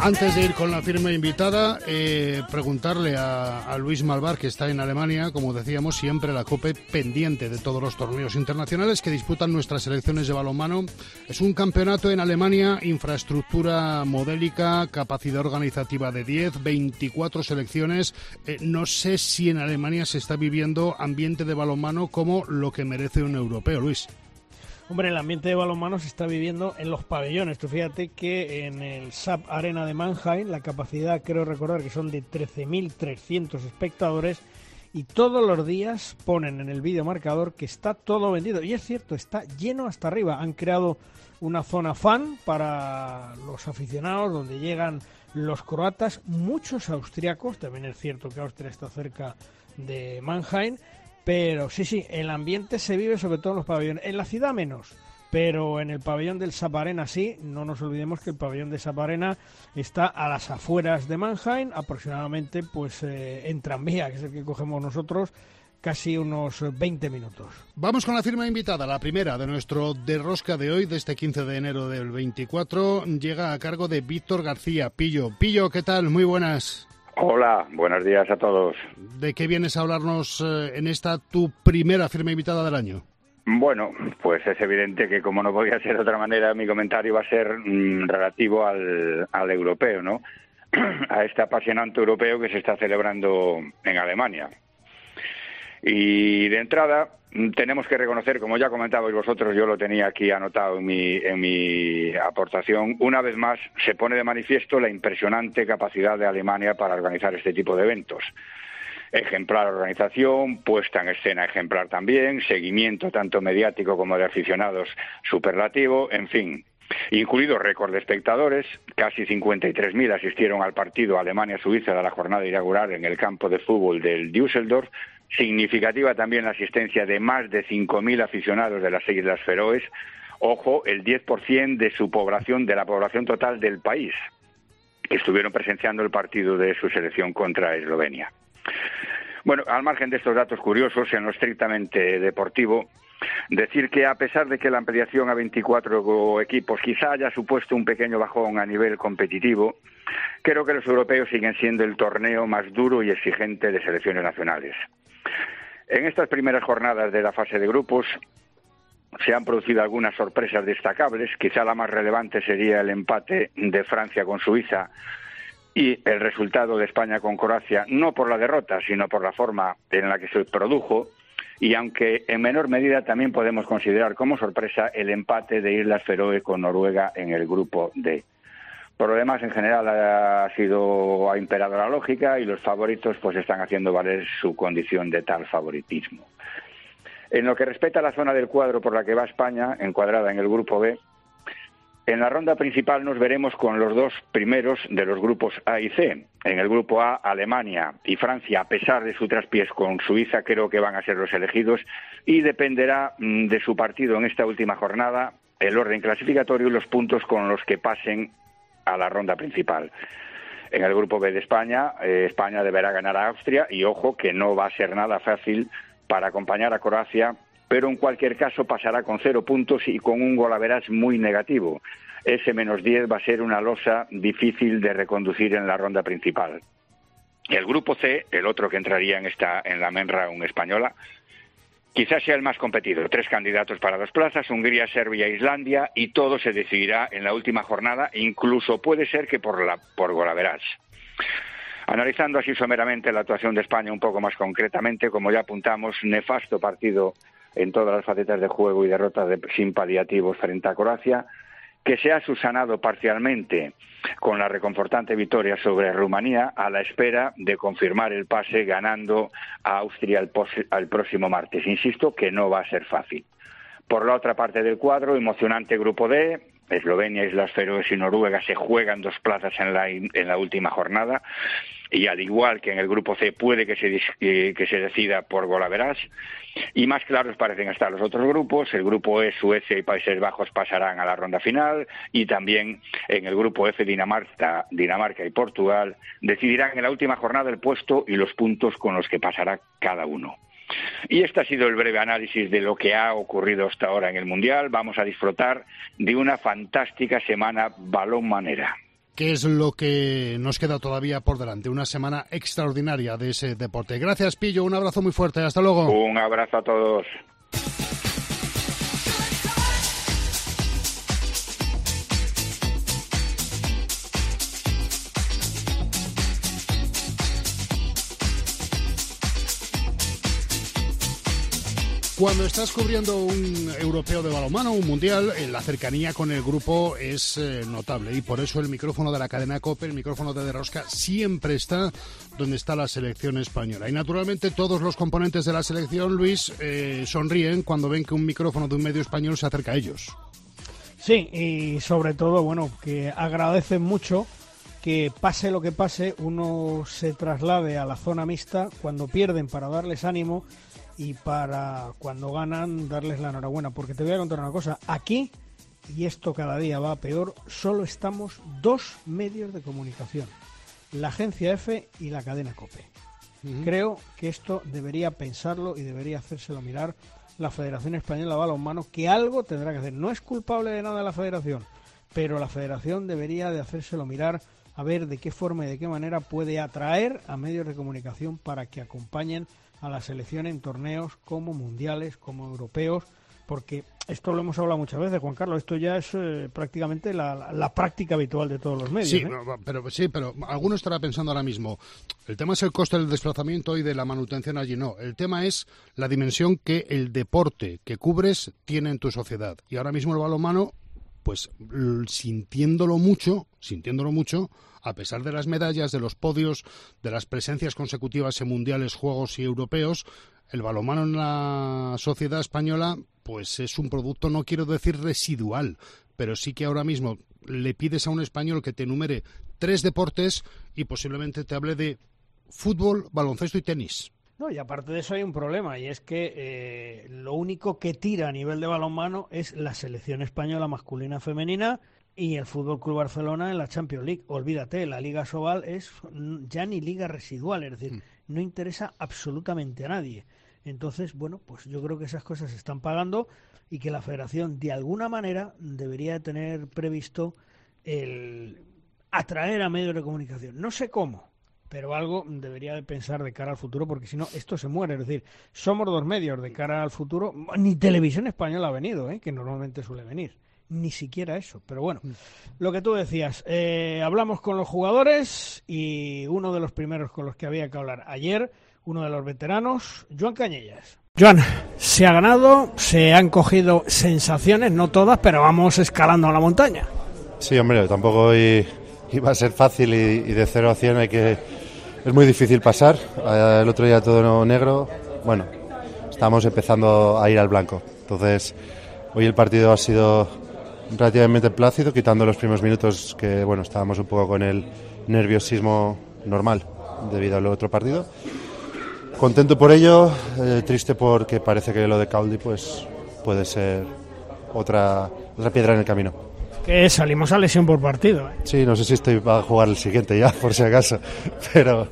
Antes de ir con la firma invitada, eh, preguntarle a, Luis Malvar, que está en Alemania, como decíamos, siempre la COPE pendiente de todos los torneos internacionales que disputan nuestras selecciones de balonmano. Es un campeonato en Alemania, infraestructura modélica, capacidad organizativa de 10, 24 selecciones. Eh, no sé si en Alemania se está viviendo ambiente de balonmano como lo que merece un europeo, Luis. Hombre, el ambiente de balonmano se está viviendo en los pabellones. Tú fíjate que en el SAP Arena de Mannheim la capacidad, creo recordar que son de 13.300 espectadores y todos los días ponen en el vídeo marcador que está todo vendido. Y es cierto, está lleno hasta arriba. Han creado una zona fan para los aficionados donde llegan los croatas, muchos austriacos. También es cierto que Austria está cerca de Mannheim pero sí, sí, el ambiente se vive sobre todo en los pabellones. En la ciudad menos, pero en el pabellón del Saparena sí. No nos olvidemos que el pabellón de Saparena está a las afueras de Mannheim, aproximadamente pues eh, en tranvía, que es el que cogemos nosotros, casi unos 20 minutos. Vamos con la firma invitada, la primera de nuestro de rosca de hoy, de este 15 de enero del 24, llega a cargo de Víctor García Pillo. Pillo, ¿qué tal? Muy buenas. Hola, buenos días a todos. ¿De qué vienes a hablarnos eh, en esta tu primera firma invitada del año? Bueno, pues es evidente que como no podía ser de otra manera, mi comentario va a ser mm, relativo al, al europeo, ¿no? a este apasionante europeo que se está celebrando en Alemania. Y de entrada, mm, tenemos que reconocer, como ya comentabais vosotros, yo lo tenía aquí anotado en mi, en mi aportación, una vez más se pone de manifiesto la impresionante capacidad de Alemania para organizar este tipo de eventos. Ejemplar organización, puesta en escena ejemplar también, seguimiento tanto mediático como de aficionados superlativo, en fin, incluido récord de espectadores. Casi 53.000 asistieron al partido Alemania-Suiza de la jornada inaugural en el campo de fútbol del Düsseldorf Significativa también la asistencia de más de 5.000 aficionados de las Islas Feroes. Ojo, el 10% de su población, de la población total del país, que estuvieron presenciando el partido de su selección contra Eslovenia. Bueno, al margen de estos datos curiosos, en lo estrictamente deportivo, decir que a pesar de que la ampliación a 24 equipos quizá haya supuesto un pequeño bajón a nivel competitivo, creo que los europeos siguen siendo el torneo más duro y exigente de selecciones nacionales. En estas primeras jornadas de la fase de grupos se han producido algunas sorpresas destacables. Quizá la más relevante sería el empate de Francia con Suiza y el resultado de España con Croacia, no por la derrota, sino por la forma en la que se produjo. Y aunque en menor medida también podemos considerar como sorpresa el empate de Islas Feroe con Noruega en el grupo D. Demás, en general ha sido ha imperado la lógica y los favoritos pues están haciendo valer su condición de tal favoritismo. En lo que respecta a la zona del cuadro por la que va España, encuadrada en el grupo B, en la ronda principal nos veremos con los dos primeros de los grupos A y C. En el grupo A, Alemania y Francia, a pesar de su traspiés con Suiza, creo que van a ser los elegidos y dependerá mm, de su partido en esta última jornada el orden clasificatorio y los puntos con los que pasen a la ronda principal. En el grupo B de España, eh, España deberá ganar a Austria y ojo que no va a ser nada fácil para acompañar a Croacia, pero en cualquier caso pasará con cero puntos y con un golaveras muy negativo. Ese menos diez va a ser una losa difícil de reconducir en la ronda principal. El grupo C, el otro que entraría en esta en la menra un española, Quizás sea el más competido. Tres candidatos para dos plazas, Hungría, Serbia Islandia, y todo se decidirá en la última jornada, incluso puede ser que por, la, por golaveras. Analizando así someramente la actuación de España un poco más concretamente, como ya apuntamos, nefasto partido en todas las facetas de juego y derrotas de, sin paliativos frente a Croacia, que se ha subsanado parcialmente con la reconfortante victoria sobre Rumanía a la espera de confirmar el pase ganando a Austria el, próximo martes. Insisto que no va a ser fácil. Por la otra parte del cuadro, emocionante grupo D, Eslovenia, Islas Feroes y Noruega se juegan dos plazas en la, en la última jornada y al igual que en el grupo C puede que se, que se decida por golaveras y más claros parecen estar los otros grupos el grupo E Suecia y Países Bajos pasarán a la ronda final y también en el grupo F Dinamarca, Dinamarca y Portugal decidirán en la última jornada el puesto y los puntos con los que pasará cada uno. Y este ha sido el breve análisis de lo que ha ocurrido hasta ahora en el Mundial. Vamos a disfrutar de una fantástica semana balón manera. ¿Qué es lo que nos queda todavía por delante? Una semana extraordinaria de ese deporte. Gracias, Pillo. Un abrazo muy fuerte. Hasta luego. Un abrazo a todos. Cuando estás cubriendo un europeo de balonmano, un mundial, eh, la cercanía con el grupo es eh, notable y por eso el micrófono de la cadena COPE, el micrófono de Derrosca, siempre está donde está la selección española. Y naturalmente todos los componentes de la selección, Luis, eh, sonríen cuando ven que un micrófono de un medio español se acerca a ellos. Sí, y sobre todo, bueno, que agradecen mucho que pase lo que pase, uno se traslade a la zona mixta cuando pierden para darles ánimo y para cuando ganan darles la enhorabuena. Porque te voy a contar una cosa, aquí, y esto cada día va peor, solo estamos dos medios de comunicación, la agencia F y la cadena COPE. Creo que esto debería pensarlo y debería hacérselo mirar la Federación Española de Balonmano, que algo tendrá que hacer. No es culpable de nada la Federación, pero la Federación debería de hacérselo mirar a ver de qué forma y de qué manera puede atraer a medios de comunicación para que acompañen a la selección en torneos como mundiales, como europeos, porque esto lo hemos hablado muchas veces, Juan Carlos, esto ya es eh, prácticamente la, práctica habitual de todos los medios. Sí, ¿eh? pero, sí, pero alguno estará pensando ahora mismo, el tema es el coste del desplazamiento y de la manutención allí, no, el tema es la dimensión que el deporte que cubres tiene en tu sociedad. Y ahora mismo el balonmano, pues sintiéndolo mucho, sintiéndolo mucho, a pesar de las medallas, de los podios, de las presencias consecutivas en mundiales, juegos y europeos, el balonmano en la sociedad española pues es un producto, no quiero decir residual, pero sí que ahora mismo le pides a un español que te enumere tres deportes y posiblemente te hable de fútbol, baloncesto y tenis. No, y aparte de eso hay un problema, y es que eh, lo único que tira a nivel de balonmano es la selección española masculina femenina y el Fútbol Club Barcelona en la Champions League. Olvídate, la Liga Sobal es ya ni liga residual, es decir, mm. no interesa absolutamente a nadie. Entonces, bueno, pues yo creo que esas cosas se están pagando y que la Federación de alguna manera debería tener previsto el atraer a medios de comunicación. No sé cómo, pero algo debería de pensar de cara al futuro, porque si no, esto se muere. Es decir, somos dos medios de cara al futuro. Ni televisión española ha venido, ¿eh? que normalmente suele venir ni siquiera eso. Pero bueno, mm. lo que tú decías, eh, hablamos con los jugadores y uno de los primeros con los que había que hablar ayer, uno de los veteranos, Joan Cañellas. Joan, se ha ganado, se han cogido sensaciones, no todas, pero vamos escalando a la montaña. Sí, hombre, tampoco iba a ser fácil y, de 0 a 100 hay que... Es muy difícil pasar. Eh, el otro día todo negro. Bueno, estamos empezando a ir al blanco. Entonces, hoy el partido ha sido relativamente plácido, quitando los primeros minutos que bueno estábamos un poco con el nerviosismo normal debido al otro partido. Contento por ello, eh, triste porque parece que lo de Caldi pues puede ser otra, otra piedra en el camino. Que salimos a lesión por partido. ¿eh? Sí, no sé si estoy para jugar el siguiente ya, por si acaso, pero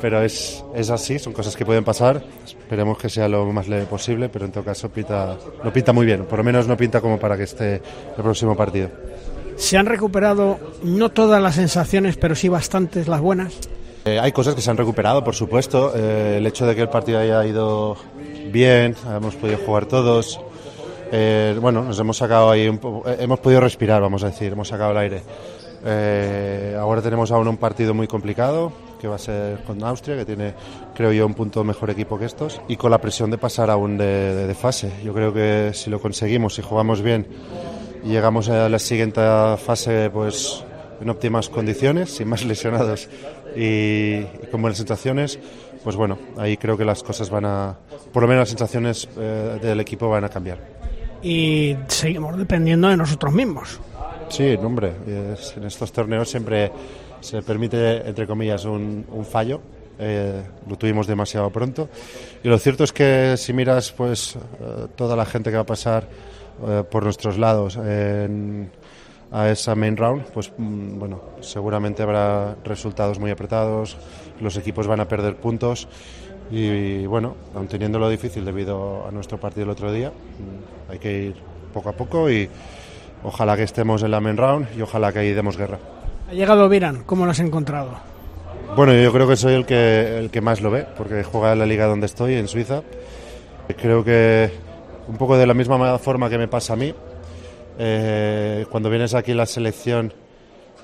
pero es, es así, son cosas que pueden pasar. Esperemos que sea lo más leve posible, pero en todo caso pinta, lo pinta muy bien, por lo menos no pinta como para que esté el próximo partido. ¿Se han recuperado no todas las sensaciones, pero sí bastantes las buenas? Eh, hay cosas que se han recuperado, por supuesto. Eh, el hecho de que el partido haya ido bien, hemos podido jugar todos. Eh, bueno, nos hemos sacado ahí, un hemos podido respirar, vamos a decir, hemos sacado el aire. ahora tenemos aún un partido muy complicado, que va a ser con Austria, que tiene, creo yo, un punto mejor equipo que estos, y con la presión de pasar aún de, de, fase. Yo creo que si lo conseguimos, si jugamos bien, y llegamos a la siguiente fase pues en óptimas condiciones, sin más lesionados y, con buenas sensaciones, pues bueno, ahí creo que las cosas van a, por lo menos las sensaciones eh, del equipo van a cambiar. Y seguimos dependiendo de nosotros mismos. Sí, hombre, en estos torneos siempre se permite, entre comillas, un, fallo. Eh, lo tuvimos demasiado pronto. Y lo cierto es que si miras pues eh, toda la gente que va a pasar por nuestros lados en, a esa main round, pues mm, bueno, seguramente habrá resultados muy apretados, los equipos van a perder puntos y, bueno, aun teniendo lo difícil debido a nuestro partido el otro día, mm, hay que ir poco a poco y ojalá que estemos en la main round y ojalá que ahí demos guerra. Ha llegado Viran, ¿cómo lo has encontrado? Bueno, yo creo que soy el que, el que más lo ve, porque juega en la liga donde estoy, en Suiza. Creo que un poco de la misma forma que me pasa a mí, eh, cuando vienes aquí a la selección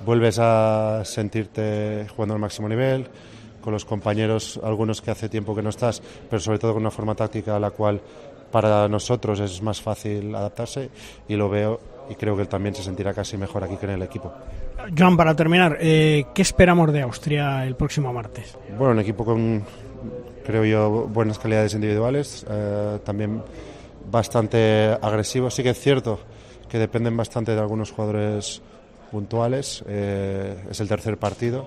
vuelves a sentirte jugando al máximo nivel, con los compañeros, algunos que hace tiempo que no estás, pero sobre todo con una forma táctica a la cual para nosotros es más fácil adaptarse y lo veo y creo que él también se sentirá casi mejor aquí que en el equipo. Joan, para terminar, eh, ¿qué esperamos de Austria el próximo martes? Bueno, un equipo con, creo yo, buenas calidades individuales, eh, también bastante agresivo. Sí que es cierto que dependen bastante de algunos jugadores puntuales. Eh, es el tercer partido,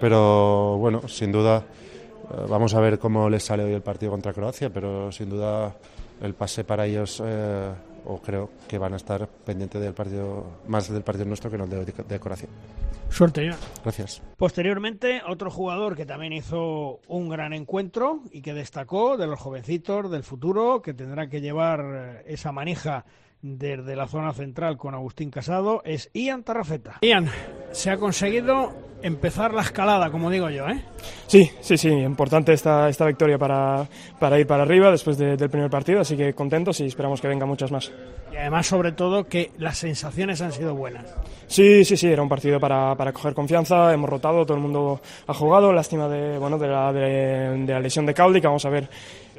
pero bueno, sin duda eh, vamos a ver cómo les sale hoy el partido contra Croacia, pero sin duda el pase para ellos, eh, o creo que van a estar pendientes del partido, más del partido nuestro que no del de, Croacia. Suerte, ya. Gracias. Posteriormente, otro jugador que también hizo un gran encuentro y que destacó de los jovencitos del futuro, que tendrá que llevar esa manija desde la zona central con Agustín Casado es Ian Tarrafeta. Ian, se ha conseguido empezar la escalada, como digo yo, ¿eh? Sí, sí, sí, importante esta, esta victoria para, para ir para arriba después del primer partido, así que contentos y esperamos que vengan muchas más. Y además, sobre todo, que las sensaciones han sido buenas. Sí, sí, sí, era un partido para, para coger confianza, hemos rotado, todo el mundo ha jugado, lástima de, bueno, de, la, de, la lesión de Caldi, que vamos a ver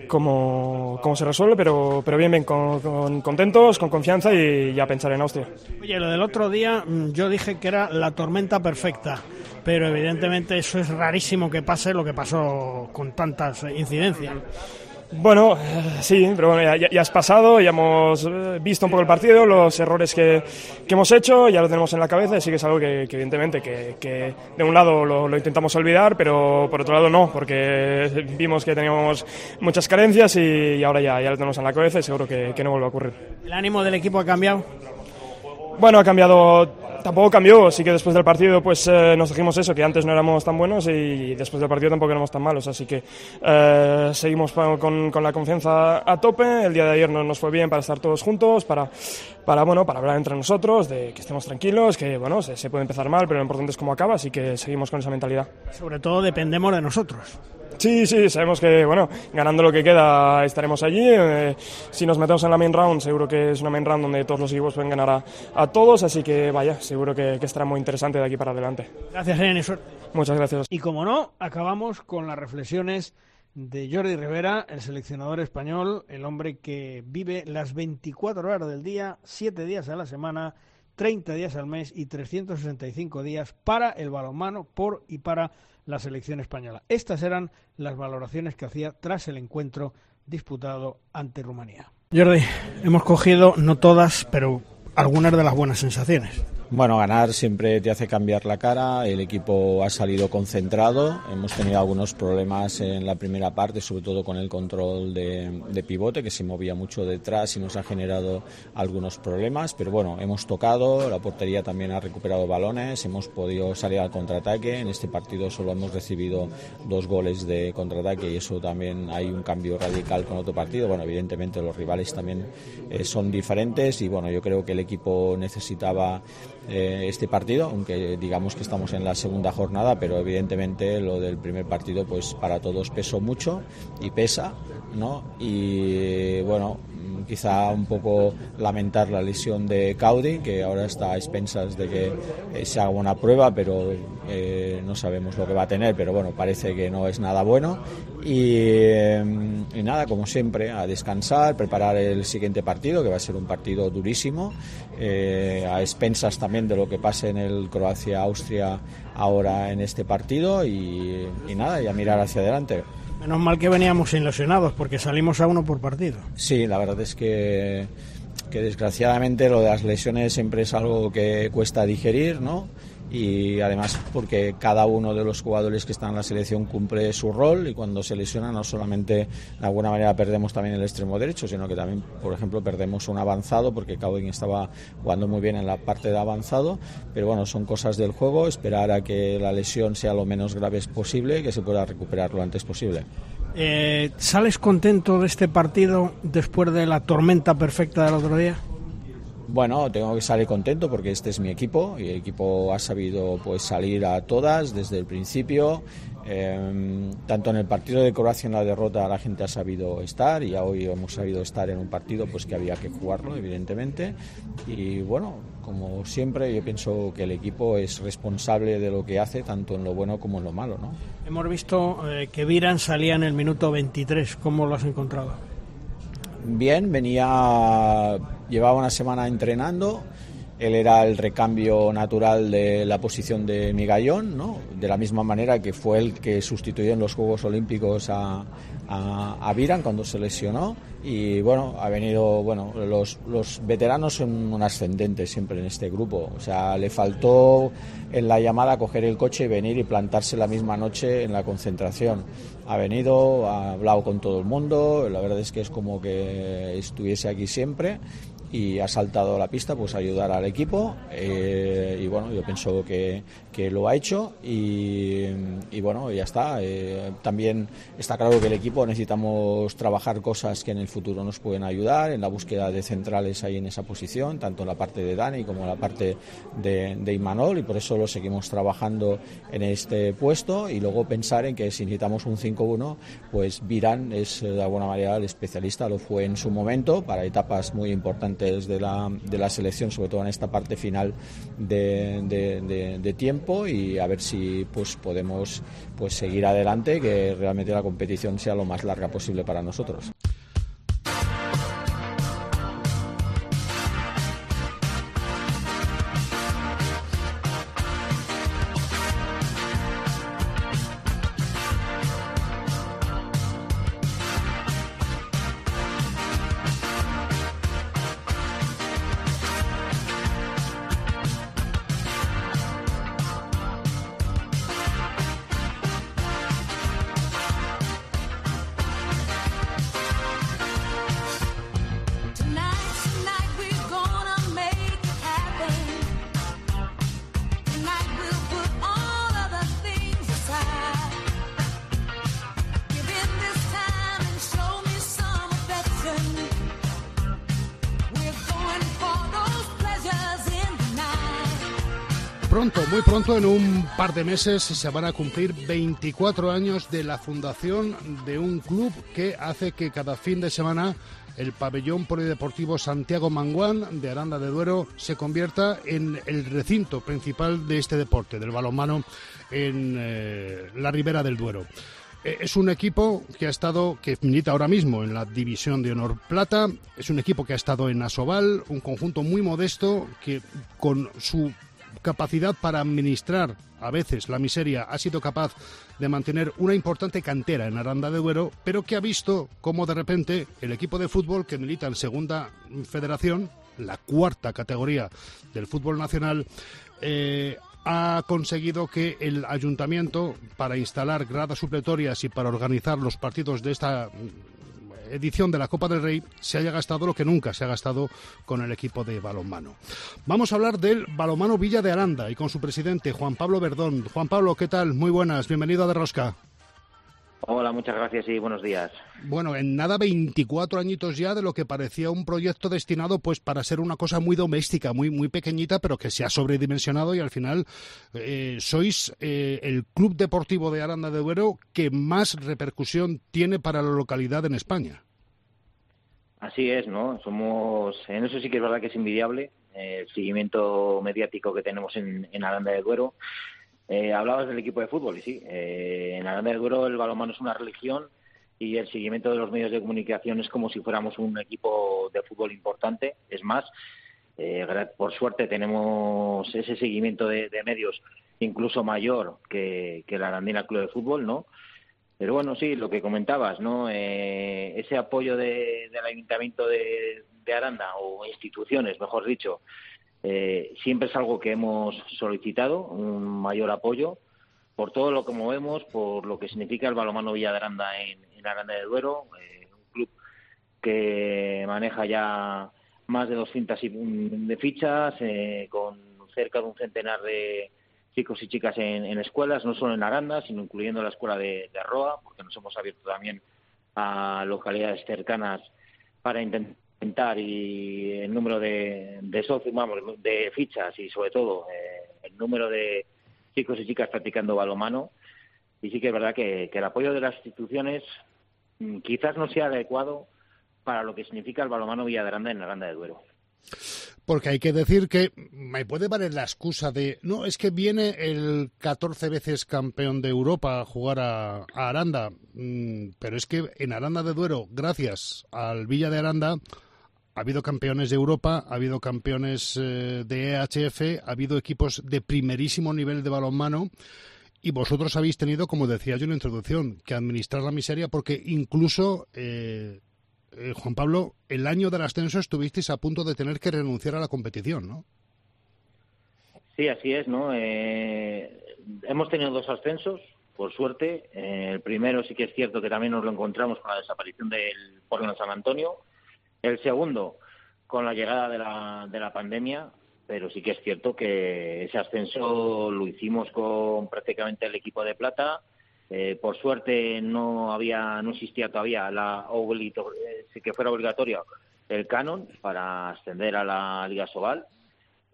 cómo, cómo se resuelve, pero, pero bien, bien, con, contentos, con confianza y ya pensar en Austria. Oye, lo del otro día mm, yo dije que era la tormenta perfecta, pero evidentemente eso es rarísimo que pase lo que pasó con tantas incidencias. Bueno, eh, sí, pero bueno, ya, has pasado, ya hemos eh, visto un poco el partido, los errores que, que hemos hecho, ya lo tenemos en la cabeza y sí que es algo que, evidentemente que, que, de un lado lo, lo, intentamos olvidar, pero por otro lado no, porque vimos que teníamos muchas carencias y, ahora ya, ya lo tenemos en la cabeza y seguro que, que no vuelve a ocurrir. ¿El ánimo del equipo ha cambiado? Bueno, ha cambiado tampoco cambió, sí que después del partido pues eh, nos dijimos eso, que antes no éramos tan buenos y después del partido tampoco éramos tan malos, así que eh, seguimos con, con, la confianza a tope, el día de ayer no nos fue bien para estar todos juntos, para, para, bueno, para hablar entre nosotros, de que estemos tranquilos, que bueno, se, se puede empezar mal, pero lo importante es cómo acaba, así que seguimos con esa mentalidad. Sobre todo dependemos de nosotros. Sí, sí, sabemos que, bueno, ganando lo que queda estaremos allí. Eh, si nos metemos en la main round, seguro que es una main round donde todos los equipos pueden ganar a, todos, así que vaya, seguro que, estará muy interesante de aquí para adelante. Gracias, Irene, Muchas gracias. Y como no, acabamos con las reflexiones de Jordi Rivera, el seleccionador español, el hombre que vive las 24 horas del día, 7 días a la semana, 30 días al mes y 365 días para el balonmano, por y para la selección española. Estas eran las valoraciones que hacía tras el encuentro disputado ante Rumanía. Jordi, hemos cogido no todas, pero algunas de las buenas sensaciones. Bueno, ganar siempre te hace cambiar la cara. El equipo ha salido concentrado. Hemos tenido algunos problemas en la primera parte, sobre todo con el control de, pivote, que se movía mucho detrás y nos ha generado algunos problemas. Pero bueno, hemos tocado. La portería también ha recuperado balones. Hemos podido salir al contraataque. En este partido solo hemos recibido dos goles de contraataque y eso también hay un cambio radical con otro partido. Bueno, evidentemente los rivales también eh, son diferentes y bueno, yo creo que el equipo necesitaba eh, este partido, aunque digamos que estamos en la segunda jornada, pero evidentemente lo del primer partido pues para todos pesó mucho y pesa, ¿no? Y bueno, quizá un poco lamentar la lesión de Caudi, que ahora está a expensas de que eh, se haga una prueba, pero eh, no sabemos lo que va a tener, pero bueno, parece que no es nada bueno. Y, nada, como siempre, a descansar, preparar el siguiente partido, que va a ser un partido durísimo, a expensas también de lo que pase en el Croacia-Austria ahora en este partido y, y nada, y a mirar hacia adelante. Menos mal que veníamos ilusionados porque salimos a uno por partido. Sí, la verdad es que, que desgraciadamente lo de las lesiones siempre es algo que cuesta digerir, ¿no? Y además porque cada uno de los jugadores que están en la selección cumple su rol y cuando se lesiona no solamente de alguna manera perdemos también el extremo derecho, sino que también, por ejemplo, perdemos un avanzado porque Cowing estaba jugando muy bien en la parte de avanzado, pero bueno, son cosas del juego, esperar a que la lesión sea lo menos grave posible, que se pueda recuperar lo antes posible. Eh, ¿Sales contento de este partido después de la tormenta perfecta del otro día? Bueno, tengo que salir contento porque este es mi equipo y el equipo ha sabido pues salir a todas desde el principio. Em, tanto en el partido de Croacia en la derrota la gente ha sabido estar y hoy hemos sabido estar en un partido pues que había que jugarlo evidentemente y bueno como siempre yo pienso que el equipo es responsable de lo que hace tanto en lo bueno como en lo malo ¿no? hemos visto eh, que Viran salía en el minuto 23 ¿cómo lo has encontrado? bien venía llevaba una semana entrenando. Él era el recambio natural de la posición de Migallón, ¿no? de la misma manera que fue el que sustituyó en los Juegos Olímpicos a, a, Viran cuando se lesionó. Y bueno, ha venido, bueno, los, los veteranos son un ascendente siempre en este grupo. O sea, le faltó en la llamada coger el coche y venir y plantarse la misma noche en la concentración. Ha venido, ha hablado con todo el mundo, la verdad es que es como que estuviese aquí siempre y ha saltado a la pista pues ayudar al equipo eh, y bueno yo pienso que, que lo ha hecho y, bueno ya está. Eh, también está claro que el equipo necesitamos trabajar cosas que en el futuro nos pueden ayudar en la búsqueda de centrales ahí en esa posición tanto en la parte de Dani como en la parte de, de Imanol y por eso lo seguimos trabajando en este puesto. Y luego pensar en que si necesitamos un 5-1 pues Virán es de alguna manera el especialista lo fue en su momento para etapas muy importantes de la, de la selección, sobre todo en esta parte final de, de, tiempo y a ver si pues podemos pues seguir adelante, que realmente la competición sea lo más larga posible para nosotros. Muy pronto, en un par de meses, se van a cumplir 24 años de la fundación de un club que hace que cada fin de semana el pabellón polideportivo Santiago Manguán de Aranda de Duero se convierta en el recinto principal de este deporte, del balonmano en eh, la ribera del Duero. Eh, es un equipo que ha estado, que milita ahora mismo en la División de Honor Plata, es un equipo que ha estado en Asobal, un conjunto muy modesto que con su capacidad para administrar a veces la miseria, ha sido capaz de mantener una importante cantera en Aranda de Duero, pero que ha visto cómo de repente el equipo de fútbol que milita en Segunda Federación, la cuarta categoría del fútbol nacional, eh, ha conseguido que el ayuntamiento, para instalar gradas supletorias y para organizar los partidos de esta edición de la Copa del Rey se haya gastado lo que nunca se ha gastado con el equipo de balonmano. Vamos a hablar del balonmano Villa de Aranda y con su presidente Juan Pablo Verdón. Juan Pablo, ¿qué tal? Muy buenas, bienvenido a De Rosca. Hola, muchas gracias y buenos días. Bueno, en nada 24 añitos ya de lo que parecía un proyecto destinado pues para ser una cosa muy doméstica, muy muy pequeñita, pero que se ha sobredimensionado y al final eh, sois eh, el club deportivo de Aranda de Duero que más repercusión tiene para la localidad en España. Así es, ¿no? Somos, en eso sí que es verdad que es invidiable eh, el seguimiento mediático que tenemos en, en Aranda de Duero. Eh, hablabas del equipo de fútbol y sí, eh, en Aranda de Duero el balonmano es una religión y el seguimiento de los medios de comunicación es como si fuéramos un equipo de fútbol importante. Es más, eh, por suerte tenemos ese seguimiento de, medios incluso mayor que, que la Arandina Club de Fútbol, ¿no? Pero bueno, sí, lo que comentabas, ¿no? Eh, ese apoyo de, del Ayuntamiento de Aranda o instituciones, mejor dicho, eh, siempre es algo que hemos solicitado, un mayor apoyo por todo lo que movemos, por lo que significa el balomano Villa de Aranda en, Aranda de Duero, eh, un club que maneja ya más de 200 de fichas, eh, con cerca de un centenar de chicos y chicas en, escuelas, no solo en Aranda, sino incluyendo la escuela de, de Arroa, porque nos hemos abierto también a localidades cercanas para intentar y el número de, de socios, vamos, de fichas y sobre todo eh, el número de chicos y chicas practicando balomano. Y sí que es verdad que, el apoyo de las instituciones mm, quizás no sea adecuado para lo que significa el balomano Villagranda en Aranda de Duero. Porque hay que decir que me puede valer la excusa de, no, es que viene el 14 veces campeón de Europa a jugar a, a Aranda, mm, pero es que en Aranda de Duero, gracias al Villa de Aranda, ha habido campeones de Europa, ha habido campeones eh, de EHF, ha habido equipos de primerísimo nivel de balonmano y vosotros habéis tenido, como decía yo en la introducción, que administrar la miseria porque incluso, eh, eh, Juan Pablo, el año del ascenso estuvisteis a punto de tener que renunciar a la competición, ¿no? Sí, así es, ¿no? hemos tenido dos ascensos, por suerte. el primero sí que es cierto que también nos lo encontramos con la desaparición del Porno San Antonio el segundo, con la llegada de la, de la pandemia, pero sí que es cierto que ese ascenso lo hicimos con prácticamente el equipo de plata. Eh, por suerte no había, no existía todavía la eh, que fuera obligatorio el canon para ascender a la Liga Sobal.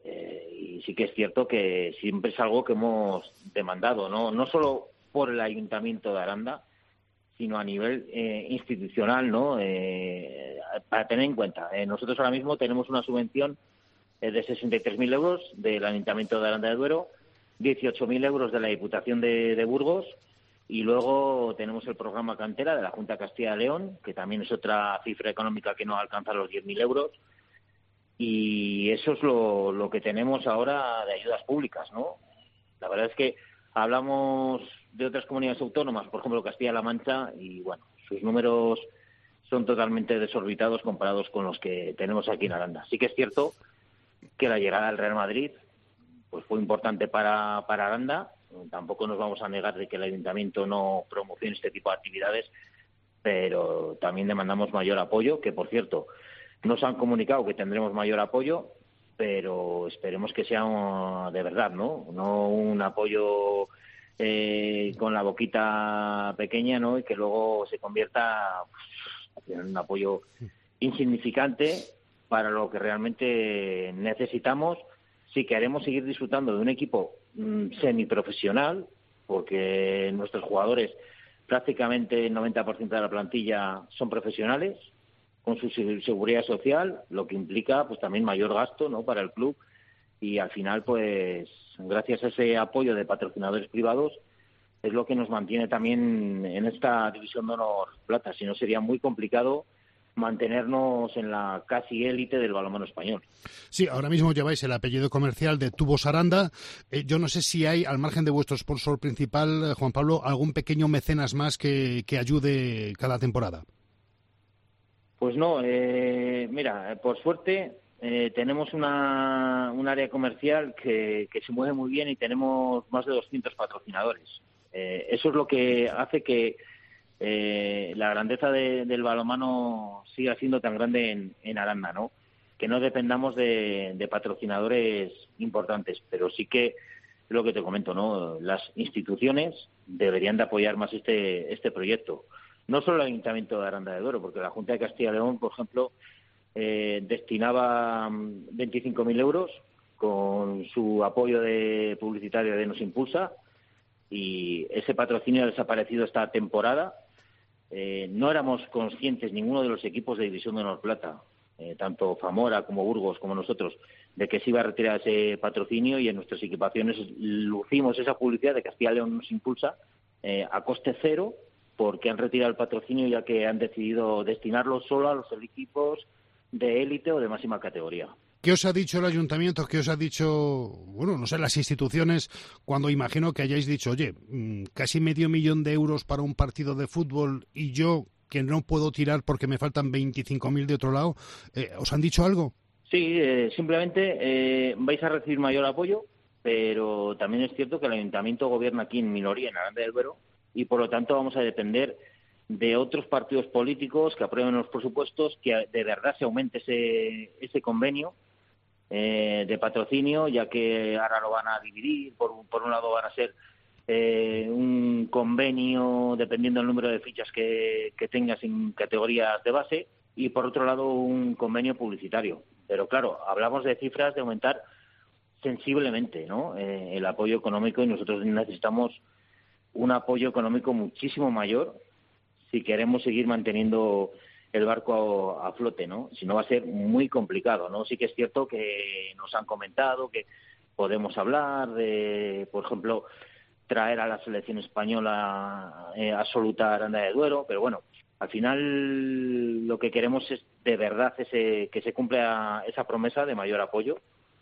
Eh, y sí que es cierto que siempre es algo que hemos demandado, no solo por el Ayuntamiento de Aranda, sino a nivel eh, institucional, ¿no? Eh, para tener en cuenta, eh, nosotros ahora mismo tenemos una subvención de 63.000 euros del Ayuntamiento de Aranda de Duero, 18.000 euros de la Diputación de, Burgos y luego tenemos el programa Cantera de la Junta Castilla y León, que también es otra cifra económica que no alcanza los 10.000 euros. Y eso es lo, lo que tenemos ahora de ayudas públicas, ¿no? La verdad es que hablamos de otras comunidades autónomas, por ejemplo Castilla-La Mancha, y bueno, sus números son totalmente desorbitados comparados con los que tenemos aquí en Aranda. Sí que es cierto que la llegada del Real Madrid pues fue importante para, para Aranda. Tampoco nos vamos a negar de que el ayuntamiento no promocione este tipo de actividades, pero también demandamos mayor apoyo, que por cierto, nos han comunicado que tendremos mayor apoyo, pero esperemos que sea de verdad, ¿no? No un apoyo eh, con la boquita pequeña, ¿no? Y que luego se convierta pues, en un apoyo insignificante para lo que realmente necesitamos si queremos seguir disfrutando de un equipo mm, semiprofesional, porque nuestros jugadores, prácticamente el 90% de la plantilla son profesionales, con su seguridad social, lo que implica pues también mayor gasto ¿no? para el club y al final pues gracias a ese apoyo de patrocinadores privados, es lo que nos mantiene también en esta división de honor plata. Si no, sería muy complicado mantenernos en la casi élite del balonmano español. Sí, ahora mismo lleváis el apellido comercial de Tubos Aranda. Eh, yo no sé si hay, al margen de vuestro sponsor principal, eh, Juan Pablo, algún pequeño mecenas más que, que ayude cada temporada. Pues no, eh, mira, por suerte eh, tenemos una, un área comercial que, se mueve muy bien y tenemos más de 200 patrocinadores. Eh, eso es lo que hace que eh, la grandeza del balomano siga siendo tan grande en, Aranda, ¿no? Que no dependamos de, patrocinadores importantes, pero sí que lo que te comento, ¿no? Las instituciones deberían de apoyar más este, este proyecto. No solo el Ayuntamiento de Aranda de Duero, porque la Junta de Castilla y León, por ejemplo, eh, destinaba 25.000 mm, euros con su apoyo de publicitario de Nos Impulsa y ese patrocinio ha desaparecido esta temporada. Eh, no éramos conscientes, ninguno de los equipos de División de Honor Plata, eh, tanto Famora como Burgos como nosotros, de que se iba a retirar ese patrocinio y en nuestras equipaciones lucimos esa publicidad de Castilla León nos impulsa eh, a coste cero porque han retirado el patrocinio ya que han decidido destinarlo solo a los equipos de élite o de máxima categoría. ¿Qué os ha dicho el ayuntamiento? ¿Qué os ha dicho, bueno, no sé, las instituciones cuando imagino que hayáis dicho, oye, mm, casi medio millón de euros para un partido de fútbol y yo que no puedo tirar porque me faltan 25.000 de otro lado? Eh, ¿Os han dicho algo? Sí, eh, simplemente eh, vais a recibir mayor apoyo, pero también es cierto que el ayuntamiento gobierna aquí en minoría en Aranda del Duero y por lo tanto vamos a depender de otros partidos políticos que aprueben los presupuestos, que de verdad se aumente ese, ese convenio eh, de patrocinio, ya que ahora lo van a dividir. Por, por un lado van a ser eh, un convenio dependiendo del número de fichas que, que tengas en categorías de base y por otro lado un convenio publicitario. Pero claro, hablamos de cifras de aumentar sensiblemente ¿no? Eh, el apoyo económico y nosotros necesitamos un apoyo económico muchísimo mayor si queremos seguir manteniendo el barco a, flote, ¿no? Si no va a ser muy complicado, ¿no? Sí que es cierto que nos han comentado que podemos hablar de, por ejemplo, traer a la selección española eh, absoluta Aranda de Duero, pero bueno, al final lo que queremos es de verdad ese, que se cumpla esa promesa de mayor apoyo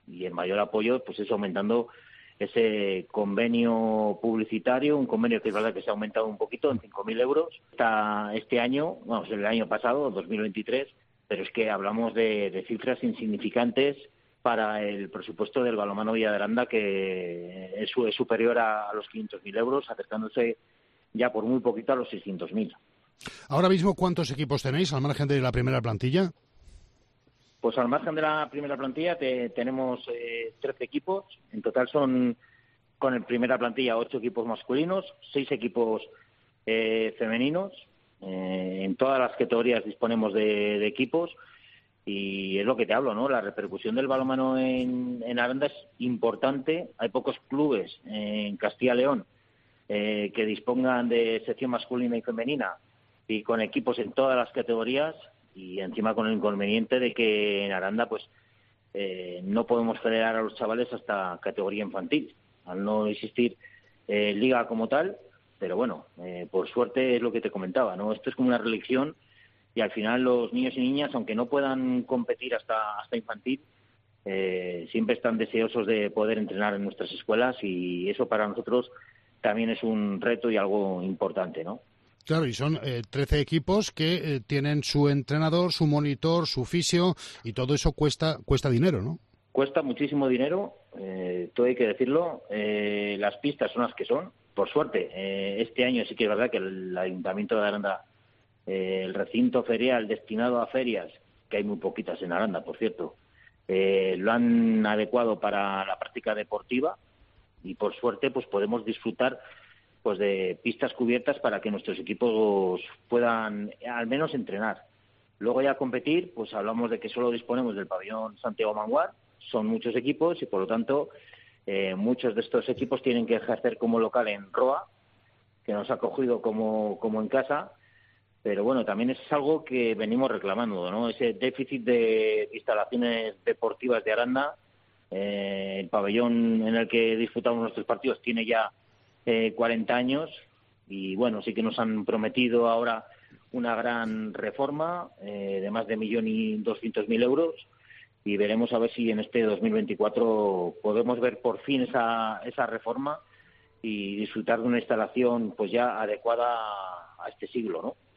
y el mayor apoyo pues es aumentando ese convenio publicitario, un convenio que es verdad que se ha aumentado un poquito en 5.000 euros está este año, vamos, el año pasado, 2023, pero es que hablamos de, cifras insignificantes para el presupuesto del balomano Villa de Aranda, que es, es superior a, los 500.000 euros, acercándose ya por muy poquito a los 600.000. Ahora mismo, ¿cuántos equipos tenéis al margen de la primera plantilla? Pues al margen de la primera plantilla tenemos eh, 13 equipos. En total son, con la primera plantilla, ocho equipos masculinos, seis equipos eh, femeninos. Eh, en todas las categorías disponemos de, equipos y es lo que te hablo, ¿no? La repercusión del balonmano en, en Aranda es importante. Hay pocos clubes en Castilla León eh, que dispongan de sección masculina y femenina y con equipos en todas las categorías y encima con el inconveniente de que en Aranda pues eh, no podemos federar a los chavales hasta categoría infantil, al no existir eh, liga como tal, pero bueno, eh, por suerte es lo que te comentaba, ¿no? Esto es como una religión y al final los niños y niñas, aunque no puedan competir hasta, hasta infantil, siempre están deseosos de poder entrenar en nuestras escuelas y eso para nosotros también es un reto y algo importante, ¿no? Claro, y son eh, 13 equipos que eh, tienen su entrenador, su monitor, su fisio y todo eso cuesta cuesta dinero, ¿no? Cuesta muchísimo dinero, eh, todo hay que decirlo. Eh, las pistas son las que son. Por suerte, este año sí que es verdad que el Ayuntamiento de Aranda, el recinto ferial destinado a ferias, que hay muy poquitas en Aranda, por cierto, lo han adecuado para la práctica deportiva y por suerte pues podemos disfrutar pues de pistas cubiertas para que nuestros equipos puedan al menos entrenar. Luego ya competir, pues hablamos de que solo disponemos del pabellón Santiago Manguar, son muchos equipos y por lo tanto eh, muchos de estos equipos tienen que ejercer como local en Roa, que nos ha cogido como, como en casa, pero bueno, también es algo que venimos reclamando, ¿no? Ese déficit de instalaciones deportivas de Aranda, eh, el pabellón en el que disfrutamos nuestros partidos tiene ya 40 años y bueno, sí que nos han prometido ahora una gran reforma eh, de más de millón y doscientos mil euros y veremos a ver si en este 2024 podemos ver por fin esa, esa reforma y disfrutar de una instalación pues ya adecuada a este siglo, ¿no?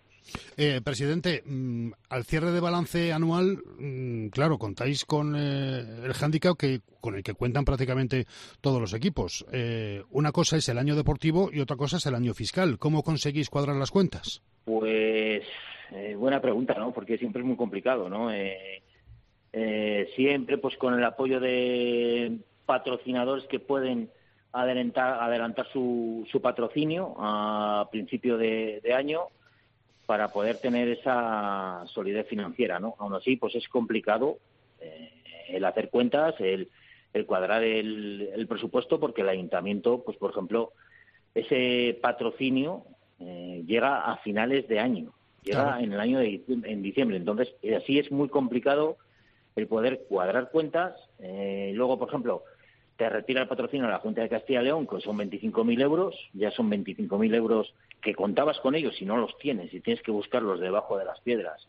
Eh, presidente, mm, al cierre de balance anual, mm, claro, contáis con eh, el hándicap que, con el que cuentan prácticamente todos los equipos. Eh, una cosa es el año deportivo y otra cosa es el año fiscal. ¿Cómo conseguís cuadrar las cuentas? Pues buena pregunta, ¿no? Porque siempre es muy complicado, ¿no? siempre, pues con el apoyo de patrocinadores que pueden adelantar, adelantar su, su patrocinio a principio de, año para poder tener esa solidez financiera, ¿no? Aún así, pues es complicado eh, el hacer cuentas, el, el cuadrar el, el, presupuesto, porque el ayuntamiento, pues por ejemplo, ese patrocinio eh, llega a finales de año, llega en el año de en diciembre. Entonces, así es muy complicado el poder cuadrar cuentas. Eh, luego, por ejemplo, te retira el patrocinio a la Junta de Castilla y León, que son 25.000 euros, ya son 25.000 euros que contabas con ellos y no los tienes y tienes que buscarlos debajo de las piedras.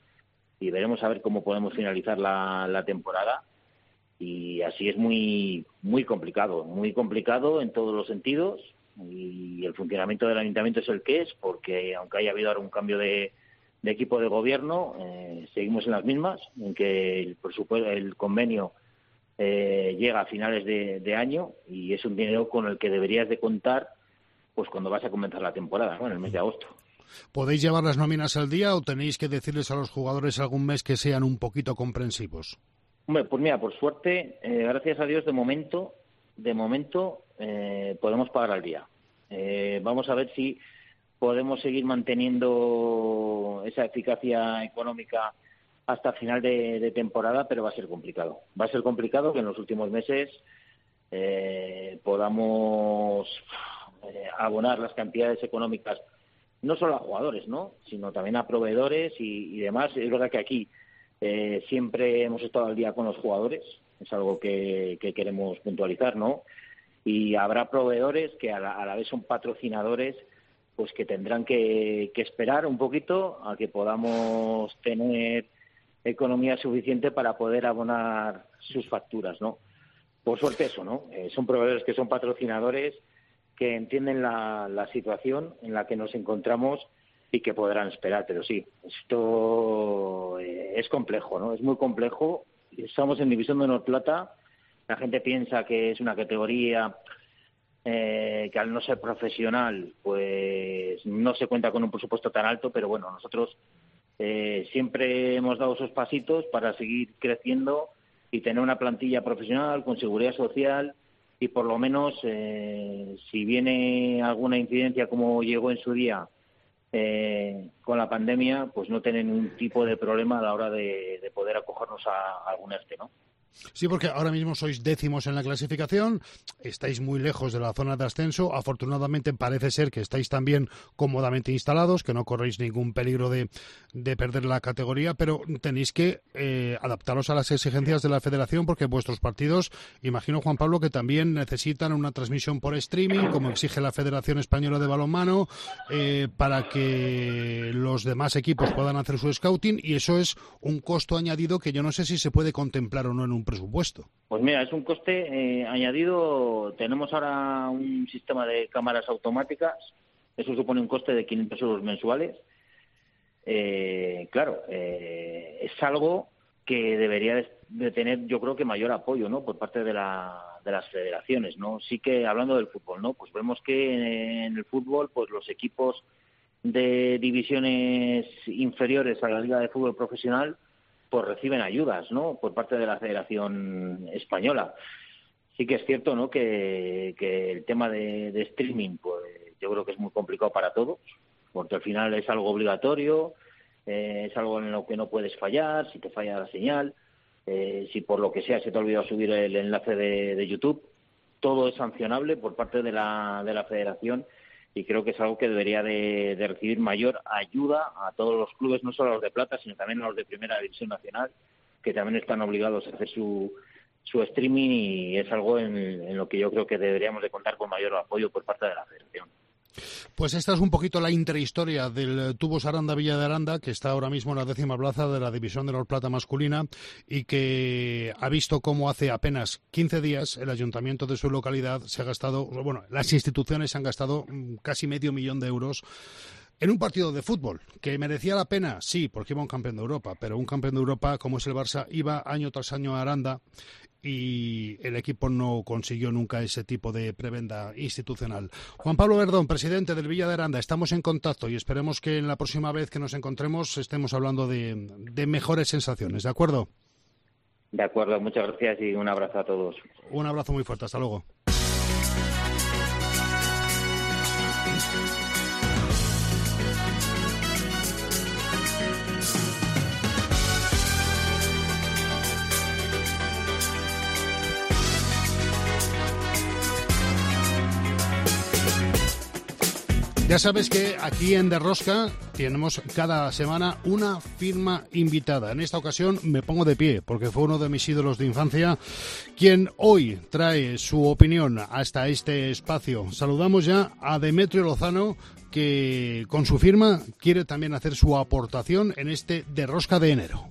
Y veremos a ver cómo podemos finalizar la, la temporada. Y así es muy, muy complicado, muy complicado en todos los sentidos. Y el funcionamiento del ayuntamiento es el que es, porque aunque haya habido ahora un cambio de, de equipo de gobierno, eh, seguimos en las mismas, en que el, presupuesto, el convenio eh, llega a finales de, año y es un dinero con el que deberías de contar pues cuando vas a comenzar la temporada, en el mes de agosto. ¿Podéis llevar las nóminas al día o tenéis que decirles a los jugadores algún mes que sean un poquito comprensivos? Hombre, pues mira, por suerte, eh, gracias a Dios, de momento, de momento podemos pagar al día. vamos a ver si podemos seguir manteniendo esa eficacia económica hasta final de, temporada, pero va a ser complicado. Va a ser complicado que en los últimos meses eh, podamos eh, abonar las cantidades económicas, no solo a jugadores, ¿no? sino también a proveedores y, demás. Es verdad que aquí eh, siempre hemos estado al día con los jugadores, es algo que, queremos puntualizar, ¿no? Y habrá proveedores que a la vez son patrocinadores pues que tendrán que, esperar un poquito a que podamos tener economía suficiente para poder abonar sus facturas, ¿no? Por suerte eso, ¿no? Eh, son proveedores que son patrocinadores que entienden la, la, situación en la que nos encontramos y que podrán esperar, pero sí, esto eh, es complejo, ¿no? Es muy complejo. Estamos en División de Honor Plata. La gente piensa que es una categoría eh, que al no ser profesional, pues no se cuenta con un presupuesto tan alto, pero bueno, nosotros eh, siempre hemos dado esos pasitos para seguir creciendo y tener una plantilla profesional con seguridad social y por lo menos eh, si viene alguna incidencia como llegó en su día eh, con la pandemia, pues no tener ningún tipo de problema a la hora de, de poder acogernos a, a algún ERTE, ¿no? Sí, porque ahora mismo sois décimos en la clasificación, estáis muy lejos de la zona de ascenso. Afortunadamente parece ser que estáis también cómodamente instalados, que no corréis ningún peligro de, perder la categoría, pero tenéis que eh, adaptaros a las exigencias de la federación porque vuestros partidos, imagino Juan Pablo, que también necesitan una transmisión por streaming, como exige la Federación Española de Balonmano, eh, para que los demás equipos puedan hacer su scouting y eso es un costo añadido que yo no sé si se puede contemplar o no en un presupuesto? Pues mira, es un coste eh, añadido. Tenemos ahora un sistema de cámaras automáticas. Eso supone un coste de 500 euros mensuales. Eh, claro, eh, es algo que debería de, tener, yo creo que mayor apoyo, ¿no? Por parte de, la, de las federaciones, ¿no? Sí que hablando del fútbol, ¿no? Pues vemos que en el fútbol, pues los equipos de divisiones inferiores a la Liga de Fútbol Profesional pues reciben ayudas, ¿no? Por parte de la Federación Española. Sí que es cierto, ¿no? Que, el tema de, streaming, pues yo creo que es muy complicado para todos, porque al final es algo obligatorio, eh, es algo en lo que no puedes fallar, si te falla la señal, eh, si por lo que sea se te ha olvidado subir el enlace de, de YouTube, todo es sancionable por parte de la, de la Federación y creo que es algo que debería de, recibir mayor ayuda a todos los clubes, no solo a los de plata, sino también a los de primera división nacional, que también están obligados a hacer su, su streaming y es algo en, en lo que yo creo que deberíamos de contar con mayor apoyo por parte de la federación. Pues esta es un poquito la interhistoria del Tubos Aranda Villa de Aranda, que está ahora mismo en la décima plaza de la División de la Plata masculina y que ha visto cómo hace apenas 15 días el ayuntamiento de su localidad se ha gastado, bueno, las instituciones se han gastado mm, casi medio millón de euros en un partido de fútbol, que merecía la pena, sí, porque iba un campeón de Europa, pero un campeón de Europa como es el Barça iba año tras año a Aranda y el equipo no consiguió nunca ese tipo de prebenda institucional. Juan Pablo Verdón, presidente del Villa de Aranda, estamos en contacto y esperemos que en la próxima vez que nos encontremos estemos hablando de, de mejores sensaciones, ¿de acuerdo? De acuerdo, muchas gracias y un abrazo a todos. Un abrazo muy fuerte, hasta luego. Ya sabes que aquí en Derrosca tenemos cada semana una firma invitada. En esta ocasión me pongo de pie porque fue uno de mis ídolos de infancia quien hoy trae su opinión hasta este espacio. Saludamos ya a Demetrio Lozano que con su firma quiere también hacer su aportación en este Derrosca de enero.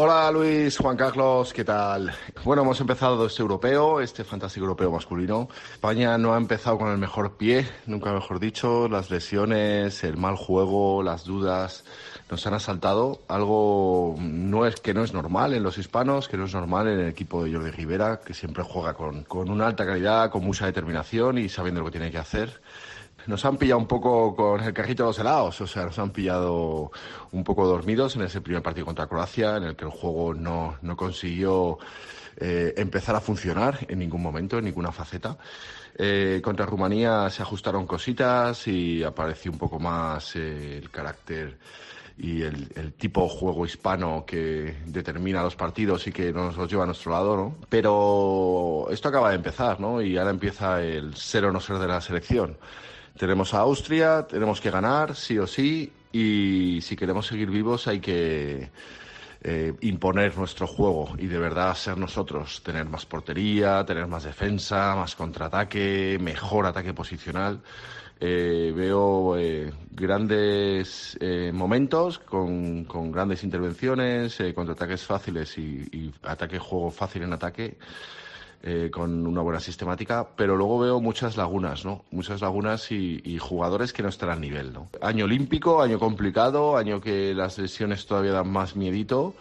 Hola Luis, Juan Carlos, ¿qué tal? Bueno, hemos empezado este europeo, este fantástico europeo masculino. España no ha empezado con el mejor pie, nunca mejor dicho. Las lesiones, el mal juego, las dudas nos han asaltado. Algo no es que no es normal en los hispanos, que no es normal en el equipo de Jordi Rivera, que siempre juega con, con una alta calidad, con mucha determinación y sabiendo lo que tiene que hacer nos han pillado un poco con el cajito de los helados, o sea, nos han pillado un poco dormidos en ese primer partido contra Croacia, en el que el juego no, no consiguió eh, empezar a funcionar en ningún momento, en ninguna faceta. Eh, contra Rumanía se ajustaron cositas y apareció un poco más eh, el carácter y el, el, tipo de juego hispano que determina los partidos y que nos los lleva a nuestro lado, ¿no? Pero esto acaba de empezar, ¿no? Y ahora empieza el ser o no ser de la selección. Tenemos a Austria, tenemos que ganar, sí o sí, y si queremos seguir vivos hay que eh, imponer nuestro juego y de verdad ser nosotros, tener más portería, tener más defensa, más contraataque, mejor ataque posicional. Eh, veo eh, grandes eh, momentos con, con, grandes intervenciones, eh, contraataques fáciles y, y ataque juego fácil en ataque eh, con una buena sistemática, pero luego veo muchas lagunas, ¿no? Muchas lagunas y, jugadores que no están al nivel, ¿no? Año olímpico, año complicado, año que las lesiones todavía dan más miedito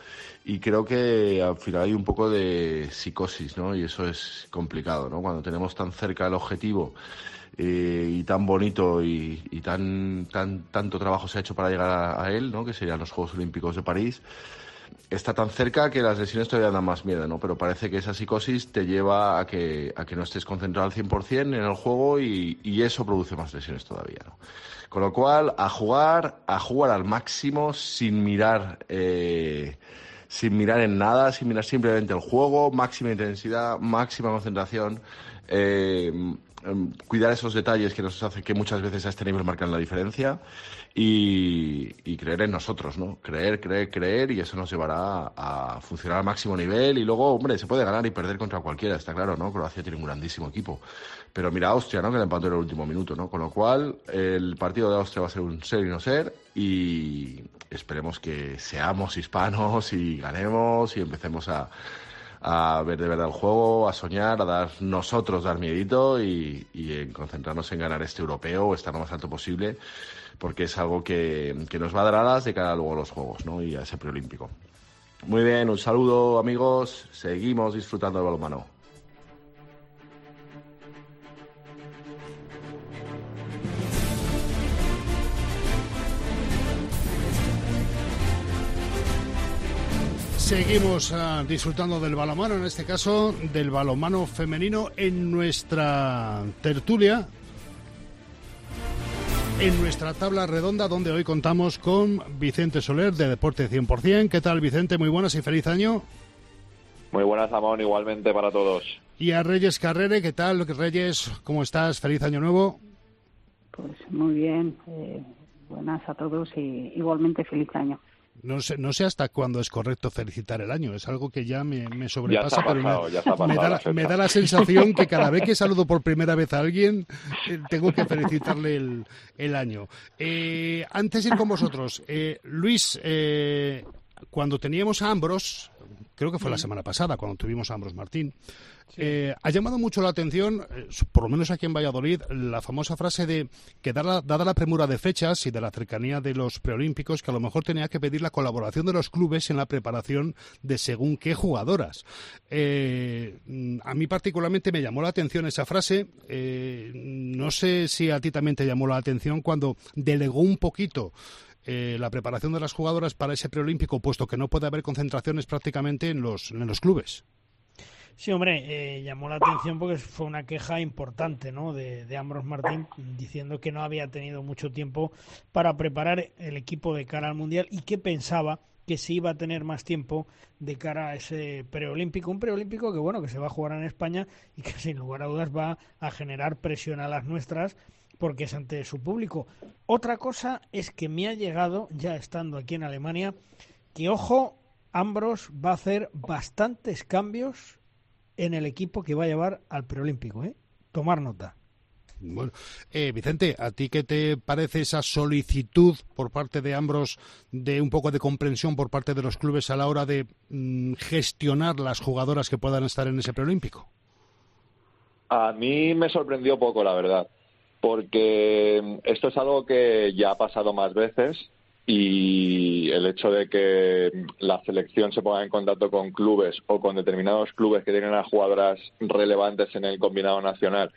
y creo que al final hay un poco de psicosis, ¿no? Y eso es complicado, ¿no? Cuando tenemos tan cerca el objetivo eh, y tan bonito y, tan, tan tanto trabajo se ha hecho para llegar a él, ¿no? Que serían los Juegos Olímpicos de París está tan cerca que las lesiones todavía dan más miedo, ¿no? Pero parece que esa psicosis te lleva a que, a que no estés concentrado al 100% en el juego y, y, eso produce más lesiones todavía, ¿no? Con lo cual, a jugar, a jugar al máximo sin mirar, eh, sin mirar en nada, sin mirar simplemente el juego, máxima intensidad, máxima concentración, eh, cuidar esos detalles que nos hace que muchas veces a este nivel marcan la diferencia y, y, creer en nosotros, ¿no? Creer, creer, creer y eso nos llevará a, funcionar al máximo nivel y luego, hombre, se puede ganar y perder contra cualquiera, está claro, ¿no? Croacia tiene un grandísimo equipo. Pero mira Austria, ¿no? Que le empató en el último minuto, ¿no? Con lo cual, el partido de Austria va a ser un ser y no ser y esperemos que seamos hispanos y ganemos y empecemos a a ver de verdad el juego, a soñar, a dar nosotros dar miedito y, en concentrarnos en ganar este europeo o estar lo más alto posible, porque es algo que, que nos va a dar alas de cara luego a los juegos ¿no? y a ese preolímpico. Muy bien, un saludo amigos, seguimos disfrutando del balonmano. Seguimos uh, disfrutando del balomano, en este caso del balomano femenino en nuestra tertulia, en nuestra tabla redonda donde hoy contamos con Vicente Soler de Deporte 100%. ¿Qué tal Vicente? Muy buenas y feliz año. Muy buenas, Amón, igualmente para todos. Y a Reyes Carrere, ¿qué tal Reyes? ¿Cómo estás? Feliz año nuevo. Pues muy bien, eh, buenas a todos y igualmente feliz año. No sé, no sé hasta cuándo es correcto felicitar el año. Es algo que ya me, me sobrepasa, pero me, me, da la, me, da la, sensación que cada vez que saludo por primera vez a alguien, eh, tengo que felicitarle el, el año. Eh, antes de ir con vosotros, eh, Luis, eh, cuando teníamos a Ambros, creo que fue la semana pasada, cuando tuvimos a Ambros Martín, Sí. Eh, ha llamado mucho la atención, eh, por lo menos aquí en Valladolid, la famosa frase de que dada, dada, la premura de fechas y de la cercanía de los preolímpicos, que a lo mejor tenía que pedir la colaboración de los clubes en la preparación de según qué jugadoras. Eh, a mí particularmente me llamó la atención esa frase. No sé si a ti también te llamó la atención cuando delegó un poquito eh, la preparación de las jugadoras para ese preolímpico, puesto que no puede haber concentraciones prácticamente en los, en los clubes. Sí, hombre, eh, llamó la atención porque fue una queja importante ¿no? de, de Ambros Martín diciendo que no había tenido mucho tiempo para preparar el equipo de cara al Mundial y que pensaba que se iba a tener más tiempo de cara a ese preolímpico, un preolímpico que bueno, que se va a jugar en España y que sin lugar a dudas va a generar presión a las nuestras porque es ante su público. Otra cosa es que me ha llegado, ya estando aquí en Alemania, que ojo, Ambros va a hacer bastantes cambios en el equipo que va a llevar al preolímpico, ¿eh? Tomar nota. Bueno, eh, Vicente, ¿a ti qué te parece esa solicitud por parte de Ambros de un poco de comprensión por parte de los clubes a la hora de mm, gestionar las jugadoras que puedan estar en ese preolímpico? A mí me sorprendió poco, la verdad, porque esto es algo que ya ha pasado más veces y el hecho de que la selección se ponga en contacto con clubes o con determinados clubes que tienen a jugadoras relevantes en el combinado nacional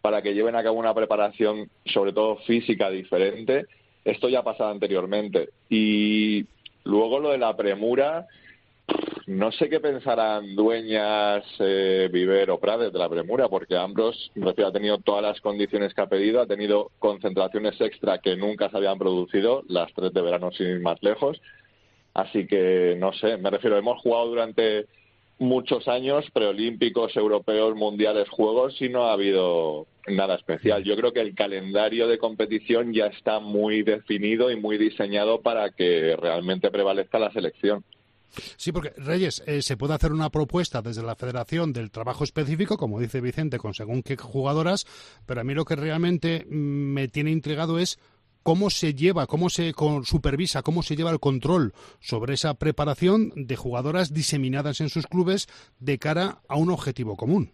para que lleven a cabo una preparación, sobre todo física, diferente. Esto ya ha pasado anteriormente. Y luego lo de la premura, no sé qué pensarán dueñas eh, Viver o Prades de la premura, porque Ambros ha tenido todas las condiciones que ha pedido, ha tenido concentraciones extra que nunca se habían producido, las tres de verano sin ir más lejos. Así que no sé, me refiero, hemos jugado durante muchos años, preolímpicos, europeos, mundiales, juegos, y no ha habido nada especial. Yo creo que el calendario de competición ya está muy definido y muy diseñado para que realmente prevalezca la selección. Sí, porque Reyes, eh, se puede hacer una propuesta desde la federación del trabajo específico, como dice Vicente, con según qué jugadoras, pero a mí lo que realmente mm, me tiene intrigado es cómo se lleva, cómo se supervisa, cómo se lleva el control sobre esa preparación de jugadoras diseminadas en sus clubes de cara a un objetivo común.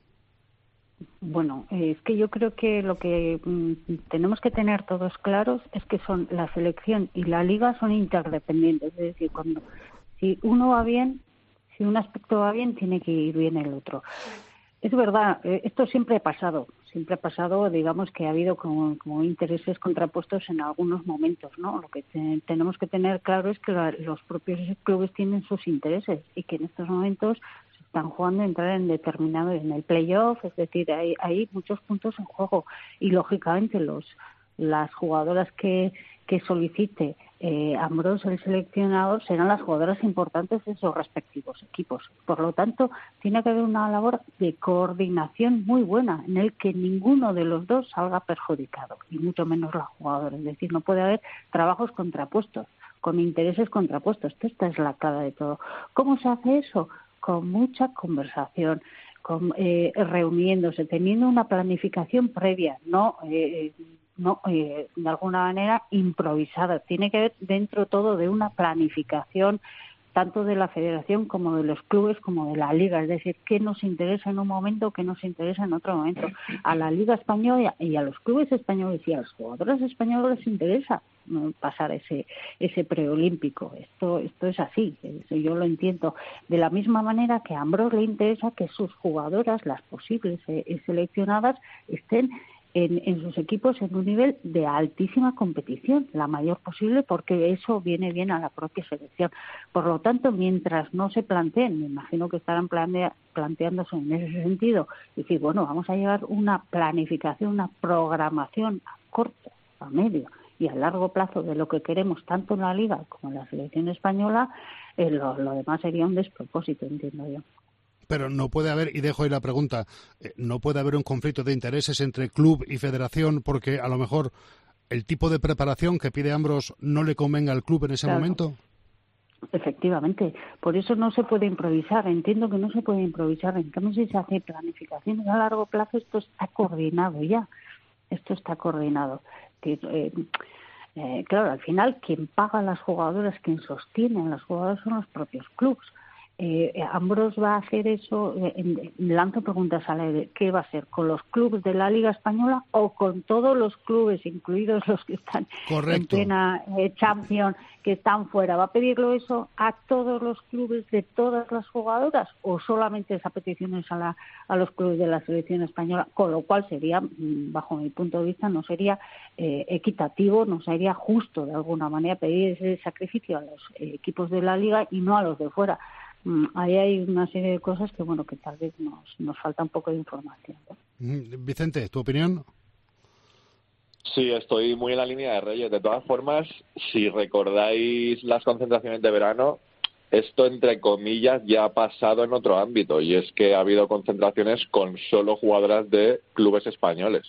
Bueno, es que yo creo que lo que mm, tenemos que tener todos claros es que son la selección y la liga son interdependientes, es decir, cuando si uno va bien, si un aspecto va bien, tiene que ir bien el otro. Es verdad, eh, esto siempre ha pasado, siempre ha pasado, digamos que ha habido como, intereses contrapuestos en algunos momentos, ¿no? Lo que tenemos que tener claro es que los propios clubes tienen sus intereses y que en estos momentos se están jugando a entrar en determinado, en el playoff, es decir, hay, hay muchos puntos en juego y lógicamente los las jugadoras que, que solicite eh, Ambrose, el seleccionador, serán las jugadoras importantes de sus respectivos equipos. Por lo tanto, tiene que haber una labor de coordinación muy buena en el que ninguno de los dos salga perjudicado, y mucho menos la jugadora. Es decir, no puede haber trabajos contrapuestos, con intereses contrapuestos. Esta es la cara de todo. ¿Cómo se hace eso? Con mucha conversación, con, eh, reuniéndose, teniendo una planificación previa, no eh, no eh, de alguna manera improvisada. Tiene que ver dentro todo de una planificación tanto de la federación como de los clubes como de la liga, es decir, qué nos interesa en un momento, qué nos interesa en otro momento. A la liga española y a los clubes españoles y a los jugadores españoles les interesa pasar ese ese preolímpico. Esto esto es así, yo lo entiendo. De la misma manera que a Ambros le interesa que sus jugadoras, las posibles eh, seleccionadas, estén en, sus equipos en un nivel de altísima competición, la mayor posible, porque eso viene bien a la propia selección. Por lo tanto, mientras no se planteen, me imagino que estarán planteándose en ese sentido, decir, bueno, vamos a llevar una planificación, una programación a corto, a medio y a largo plazo de lo que queremos tanto en la liga como en la selección española, eh, lo demás sería un despropósito, entiendo yo. Pero no puede haber, y dejo ahí la pregunta, eh, no puede haber un conflicto de intereses entre club y federación porque a lo mejor el tipo de preparación que pide Ambros no le convenga al club en ese momento. Efectivamente, por eso no se puede improvisar. Entiendo que no se puede improvisar. En cambio, si se hace planificación a largo plazo, esto está coordinado ya. Esto está coordinado. Eh, eh, claro, al final, quien paga a las jugadoras, quien sostiene a las jugadoras son los propios clubes eh, Ambros va a hacer eso, eh, lanzo preguntas al aire, ¿qué va a hacer? ¿Con los clubes de la Liga Española o con todos los clubes, incluidos los que están en plena eh, Champions, que están fuera? ¿Va a pedirlo eso a todos los clubes de todas las jugadoras o solamente esa petición es a, la, a los clubes de la selección española? Con lo cual sería, mm, bajo mi punto de vista, no sería eh, equitativo, no sería justo de alguna manera pedir ese sacrificio a los equipos de la Liga y no a los de fuera. Mm, ahí hay una serie de cosas que, bueno, que tal vez nos, nos falta un poco de información. Mm, Vicente, ¿tu opinión? Sí, estoy muy en la línea de Reyes. De todas formas, si recordáis las concentraciones de verano, esto, entre comillas, ya ha pasado en otro ámbito y es que ha habido concentraciones con solo jugadoras de clubes españoles.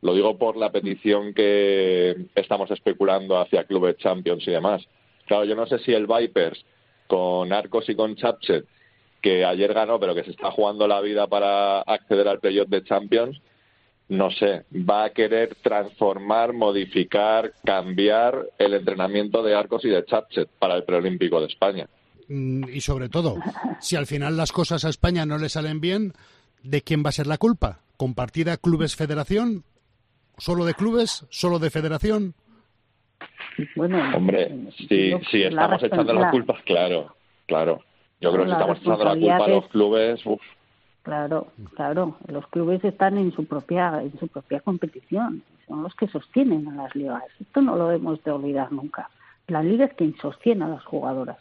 Lo digo por la petición que estamos especulando hacia clubes Champions y demás. Claro, yo no sé si el Vipers con Arcos y con Chapchet, que ayer ganó, pero que se está jugando la vida para acceder al playoff de Champions, no sé, va a querer transformar, modificar, cambiar el entrenamiento de Arcos y de Chapchet para el preolímpico de España. Mm, y sobre todo, si al final las cosas a España no le salen bien, ¿de quién va a ser la culpa? ¿Compartida clubes-federación? ¿Solo de clubes? ¿Solo de federación? Bueno, Hombre, si, si estamos echando las culpas, claro, claro. Yo creo que si estamos echando la culpa a los clubes, uf. Claro, claro. Los clubes están en su propia en su propia competición. Son los que sostienen a las ligas. Esto no lo debemos de olvidar nunca. La liga es quien sostiene a las jugadoras,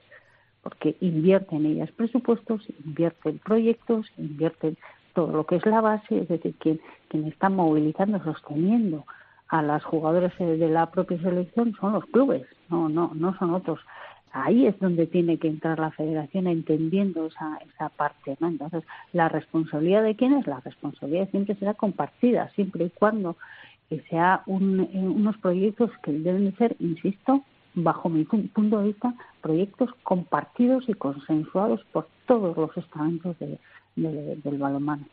porque invierte en ellas presupuestos, invierten proyectos, invierten todo lo que es la base, es decir, quien, quien está movilizando, sosteniendo a las jugadoras de la propia selección son los clubes, no, no, no son otros. Ahí es donde tiene que entrar la federación entendiendo esa, esa parte. Entonces, la responsabilidad de quién es, la responsabilidad siempre será compartida, siempre y cuando sea un, eh, unos proyectos que deben de ser, insisto, bajo mi punto de vista, proyectos compartidos y consensuados por todos los estamentos del balonmano.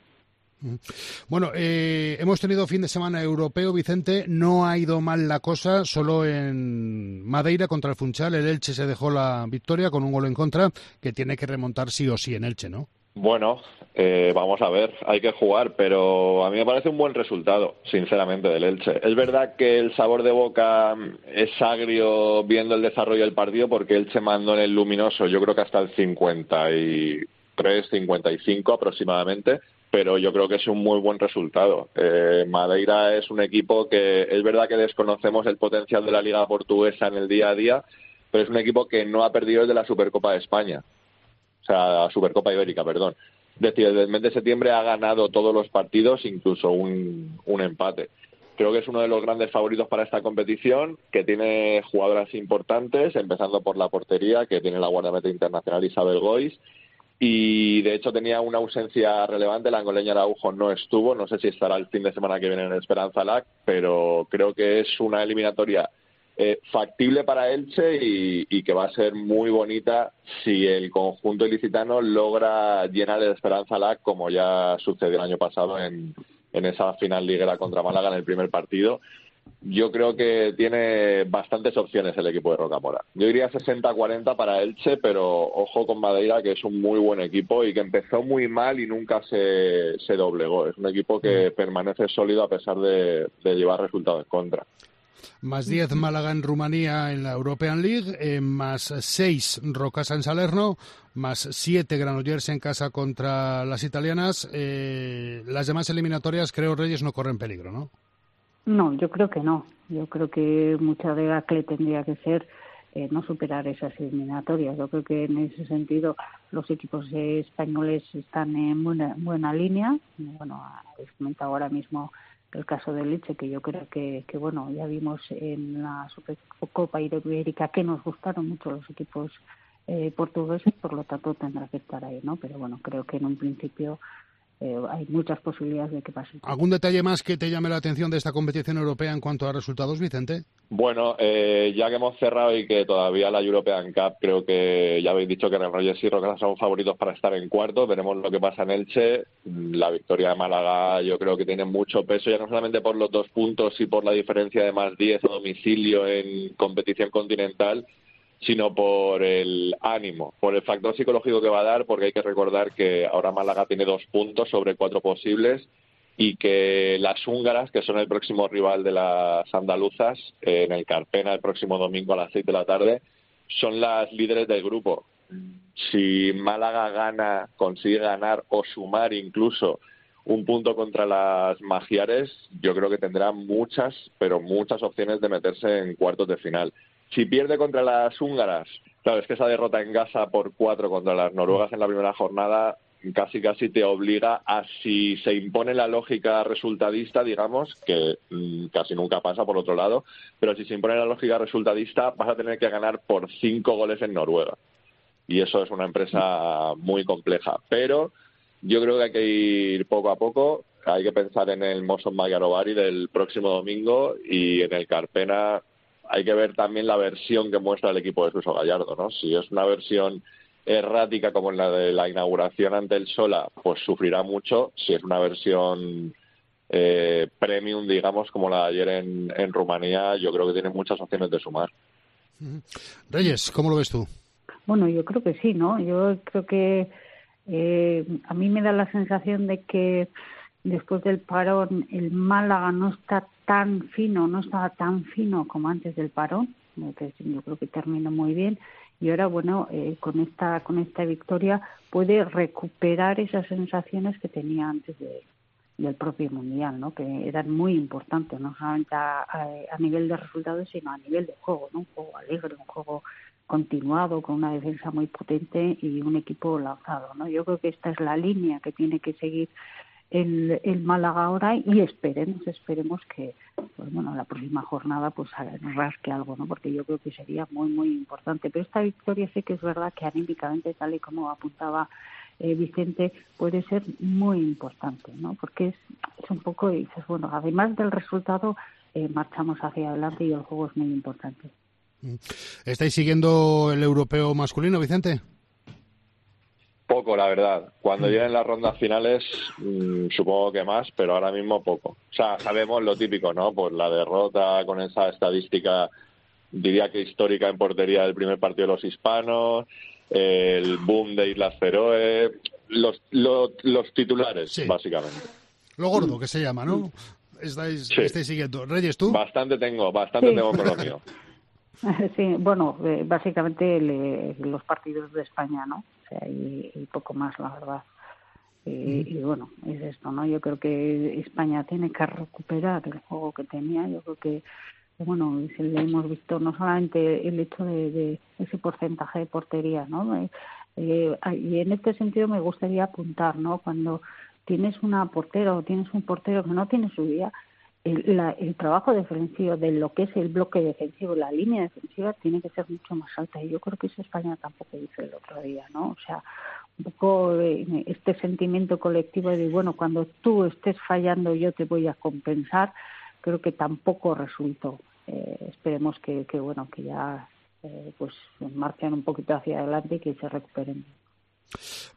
Bueno, eh, hemos tenido fin de semana europeo, Vicente. No ha ido mal la cosa, solo en Madeira contra el Funchal. El Elche se dejó la victoria con un gol en contra que tiene que remontar sí o sí en Elche, ¿no? Bueno, eh, vamos a ver, hay que jugar, pero a mí me parece un buen resultado, sinceramente, del Elche. Es verdad que el sabor de boca es agrio viendo el desarrollo del partido porque Elche mandó en el luminoso, yo creo que hasta el 53, 55 aproximadamente pero yo creo que es un muy buen resultado. Eh, Madeira es un equipo que es verdad que desconocemos el potencial de la Liga Portuguesa en el día a día, pero es un equipo que no ha perdido desde la Supercopa de España, o sea, la Supercopa Ibérica, perdón. Es decir, desde el mes de septiembre ha ganado todos los partidos, incluso un, un empate. Creo que es uno de los grandes favoritos para esta competición, que tiene jugadoras importantes, empezando por la portería, que tiene la guardameta internacional Isabel Gois, y de hecho tenía una ausencia relevante, la angoleña Araujo no estuvo, no sé si estará el fin de semana que viene en Esperanza LAC, pero creo que es una eliminatoria eh, factible para Elche y, que va a ser muy bonita si el conjunto ilicitano logra llenar el Esperanza LAC como ya sucedió el año pasado en, en esa final liguera contra Málaga en el primer partido yo creo que tiene bastantes opciones el equipo de Rocamora. Yo diría 60-40 para Elche, pero ojo con Madeira, que es un muy buen equipo y que empezó muy mal y nunca se, se doblegó. Es un equipo que mm. permanece sólido a pesar de, llevar resultados en contra. Más 10 Málaga en Rumanía en la European League, eh, más 6 Rocasa en Salerno, más 7 Granollers en casa contra las italianas. Eh, las demás eliminatorias, creo, Reyes, no corren peligro, ¿no? No, yo creo que no. Yo creo que mucha de ACLE tendría que ser eh, no superar esas eliminatorias. Yo creo que en ese sentido los equipos españoles están en buena, buena línea. Bueno, habéis comentado ahora mismo el caso de Leche, que yo creo que, que bueno, ya vimos en la Supercopa Ibérica que nos gustaron mucho los equipos eh, portugueses, por lo tanto tendrá que estar ahí, ¿no? Pero bueno, creo que en un principio eh, hay muchas posibilidades de que pase. ¿Algún detalle más que te llame la atención de esta competición europea en cuanto a resultados, Vicente? Bueno, eh, ya que hemos cerrado y que todavía la European Cup, creo que ya habéis dicho que Reyes y Rocas son favoritos para estar en cuarto. Veremos lo que pasa en Elche. La victoria de Málaga yo creo que tiene mucho peso, ya no solamente por los dos puntos y por la diferencia de más 10 a domicilio en competición continental, sino por el ánimo, por el factor psicológico que va a dar, porque hay que recordar que ahora Málaga tiene dos puntos sobre cuatro posibles y que las húngaras, que son el próximo rival de las andaluzas, en el Carpena el próximo domingo a las seis de la tarde, son las líderes del grupo. Si Málaga gana, consigue ganar o sumar incluso un punto contra las magiares, yo creo que tendrá muchas, pero muchas opciones de meterse en cuartos de final. Si pierde contra las húngaras, claro, es que esa derrota en Gaza por cuatro contra las noruegas en la primera jornada casi casi te obliga a si se impone la lógica resultadista, digamos, que mm, casi nunca pasa por otro lado, pero si se impone la lógica resultadista vas a tener que ganar por cinco goles en Noruega. Y eso es una empresa muy compleja. Pero yo creo que hay que ir poco a poco. Hay que pensar en el Moson Magarovari del próximo domingo y en el Carpena hay que ver también la versión que muestra el equipo de Suso Gallardo, ¿no? Si es una versión errática como la de la inauguración ante el Sola, pues sufrirá mucho. Si es una versión eh, premium, digamos, como la de ayer en, en Rumanía, yo creo que tiene muchas opciones de sumar. Reyes, ¿cómo lo ves tú? Bueno, yo creo que sí, ¿no? Yo creo que eh, a mí me da la sensación de que después del parón el Málaga no está tan fino, no estaba tan fino como antes del parón. Entonces, yo creo que terminó muy bien y ahora bueno eh, con esta con esta victoria puede recuperar esas sensaciones que tenía antes de, del propio mundial no que eran muy importantes no solamente a, a, nivel de resultados sino a nivel de juego no un juego alegre un juego continuado con una defensa muy potente y un equipo lanzado no yo creo que esta es la línea que tiene que seguir el, el Málaga ahora y esperemos, esperemos que pues bueno, la próxima jornada pues rasque algo, ¿no? Porque yo creo que sería muy, muy importante. Pero esta victoria sé que es verdad que anímicamente, tal y como apuntaba eh, Vicente, puede ser muy importante, ¿no? Porque es, es un poco, dices, bueno, además del resultado, eh, marchamos hacia adelante y el juego es muy importante. ¿Estáis siguiendo el europeo masculino, Vicente? Poco, la verdad. Cuando lleguen las rondas finales, mmm, supongo que más, pero ahora mismo poco. O sea, sabemos lo típico, ¿no? Pues la derrota con esa estadística, diría que histórica en portería del primer partido de los hispanos, el boom de Islas Feroe, los, los, los titulares, sí. básicamente. Lo gordo que se llama, ¿no? Estáis, sí. estáis siguiendo. Reyes, ¿tú? Bastante tengo, bastante sí. tengo con lo mío. Sí, bueno, eh, básicamente le, los partidos de España, ¿no? Sea, y, y poco más, la verdad. Y, y, bueno, es esto, ¿no? Yo creo que España tiene que recuperar el juego que tenía. Yo creo que, bueno, le hemos visto no solamente el hecho de, de ese porcentaje de portería, ¿no? Eh, eh, y en este sentido me gustaría apuntar, ¿no? Cuando tienes una portera o tienes un portero que no tiene su día, el, la, el, trabajo defensivo de lo que es el bloque defensivo, la línea defensiva, tiene que ser mucho más alta. Y yo creo que eso España tampoco hizo el otro día, ¿no? O sea, un poco eh, este sentimiento colectivo de, bueno, cuando tú estés fallando yo te voy a compensar, creo que tampoco resultó. Eh, esperemos que, que, bueno, que ya eh, pues marchen un poquito hacia adelante y que se recuperen.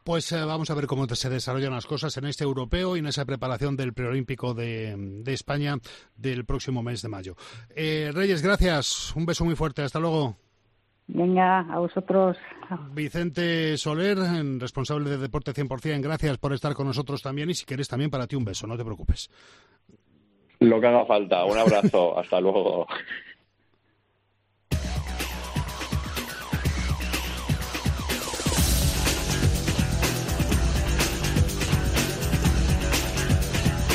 Pues eh, vamos a ver cómo se desarrollan las cosas en este europeo y en esa preparación del preolímpico de, de España del próximo mes de mayo. Eh, Reyes, gracias. Un beso muy fuerte. Hasta luego. Venga, a vosotros. Vicente Soler, responsable de Deporte 100%, gracias por estar con nosotros también y si quieres también para ti un beso, no te preocupes. Lo que haga falta. Un abrazo. Hasta luego.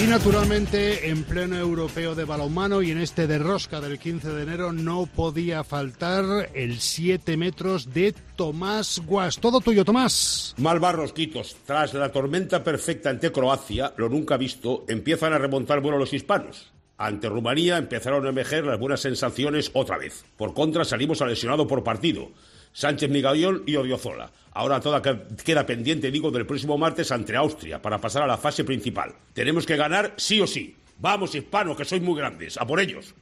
Y naturalmente, en pleno europeo de balonmano y en este de rosca del 15 de enero, no podía faltar el 7 metros de Tomás Guas. Todo tuyo, Tomás. Malvarros, Quitos. Tras la tormenta perfecta ante Croacia, lo nunca visto, empiezan a remontar vuelo los hispanos. Ante Rumanía empezaron a emerger las buenas sensaciones otra vez. Por contra, salimos a lesionado por partido. Sánchez Migallón y Odiozola. Ahora toda queda pendiente, digo, del próximo martes ante Austria para pasar a la fase principal. Tenemos que ganar sí o sí. Vamos, hispanos, que sois muy grandes. A por ellos.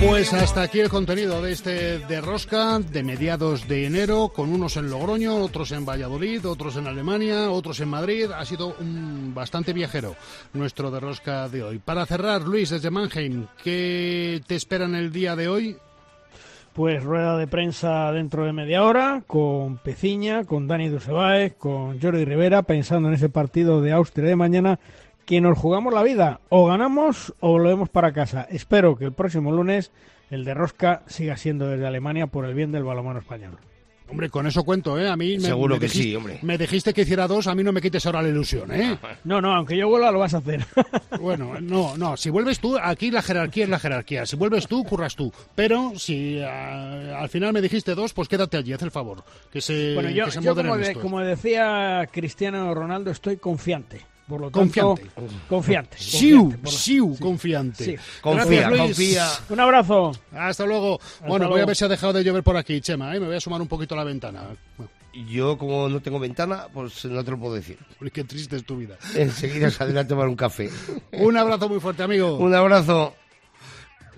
Pues hasta aquí el contenido de este de Rosca de mediados de enero, con unos en Logroño, otros en Valladolid, otros en Alemania, otros en Madrid. Ha sido un bastante viajero nuestro de Rosca de hoy. Para cerrar, Luis, desde Mannheim, ¿qué te espera en el día de hoy? Pues rueda de prensa dentro de media hora con Peciña, con Dani Dusebaez, con Jordi Rivera, pensando en ese partido de Austria de mañana que nos jugamos la vida. O ganamos o volvemos para casa. Espero que el próximo lunes el de Rosca siga siendo desde Alemania por el bien del balonmano español. Hombre, con eso cuento, ¿eh? A mí me, Seguro me que dijiste, sí, hombre. Me dijiste que hiciera dos, a mí no me quites ahora la ilusión, ¿eh? No, no, aunque yo vuelva lo vas a hacer. Bueno, no, no, si vuelves tú, aquí la jerarquía es la jerarquía. Si vuelves tú, curras tú. Pero si a, al final me dijiste dos, pues quédate allí, haz el favor. Que se, bueno, yo, que se yo como, de, como decía Cristiano Ronaldo, estoy confiante. Por lo tanto, Confiante. Confiante. Siu, confiante, siu, sí. confiante. Sí. Gracias, Luis. confía. Un abrazo. Hasta luego. bueno, voy a ver si ha dejado de llover por aquí, Chema. ¿eh? Me voy a sumar un poquito a la ventana. Bueno, Yo, como no tengo ventana, pues no te lo puedo decir. uy, qué triste es tu vida. Enseguida saldré a tomar un café. Un abrazo muy fuerte, amigo. Un abrazo.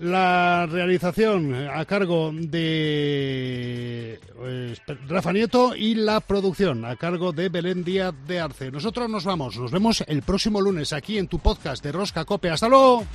La realización a cargo de eh, Rafa Nieto y la producción a cargo de Belén Díaz de Arce. Nosotros nos vamos, nos vemos el próximo lunes aquí en tu podcast de Rosca Cope. Hasta luego.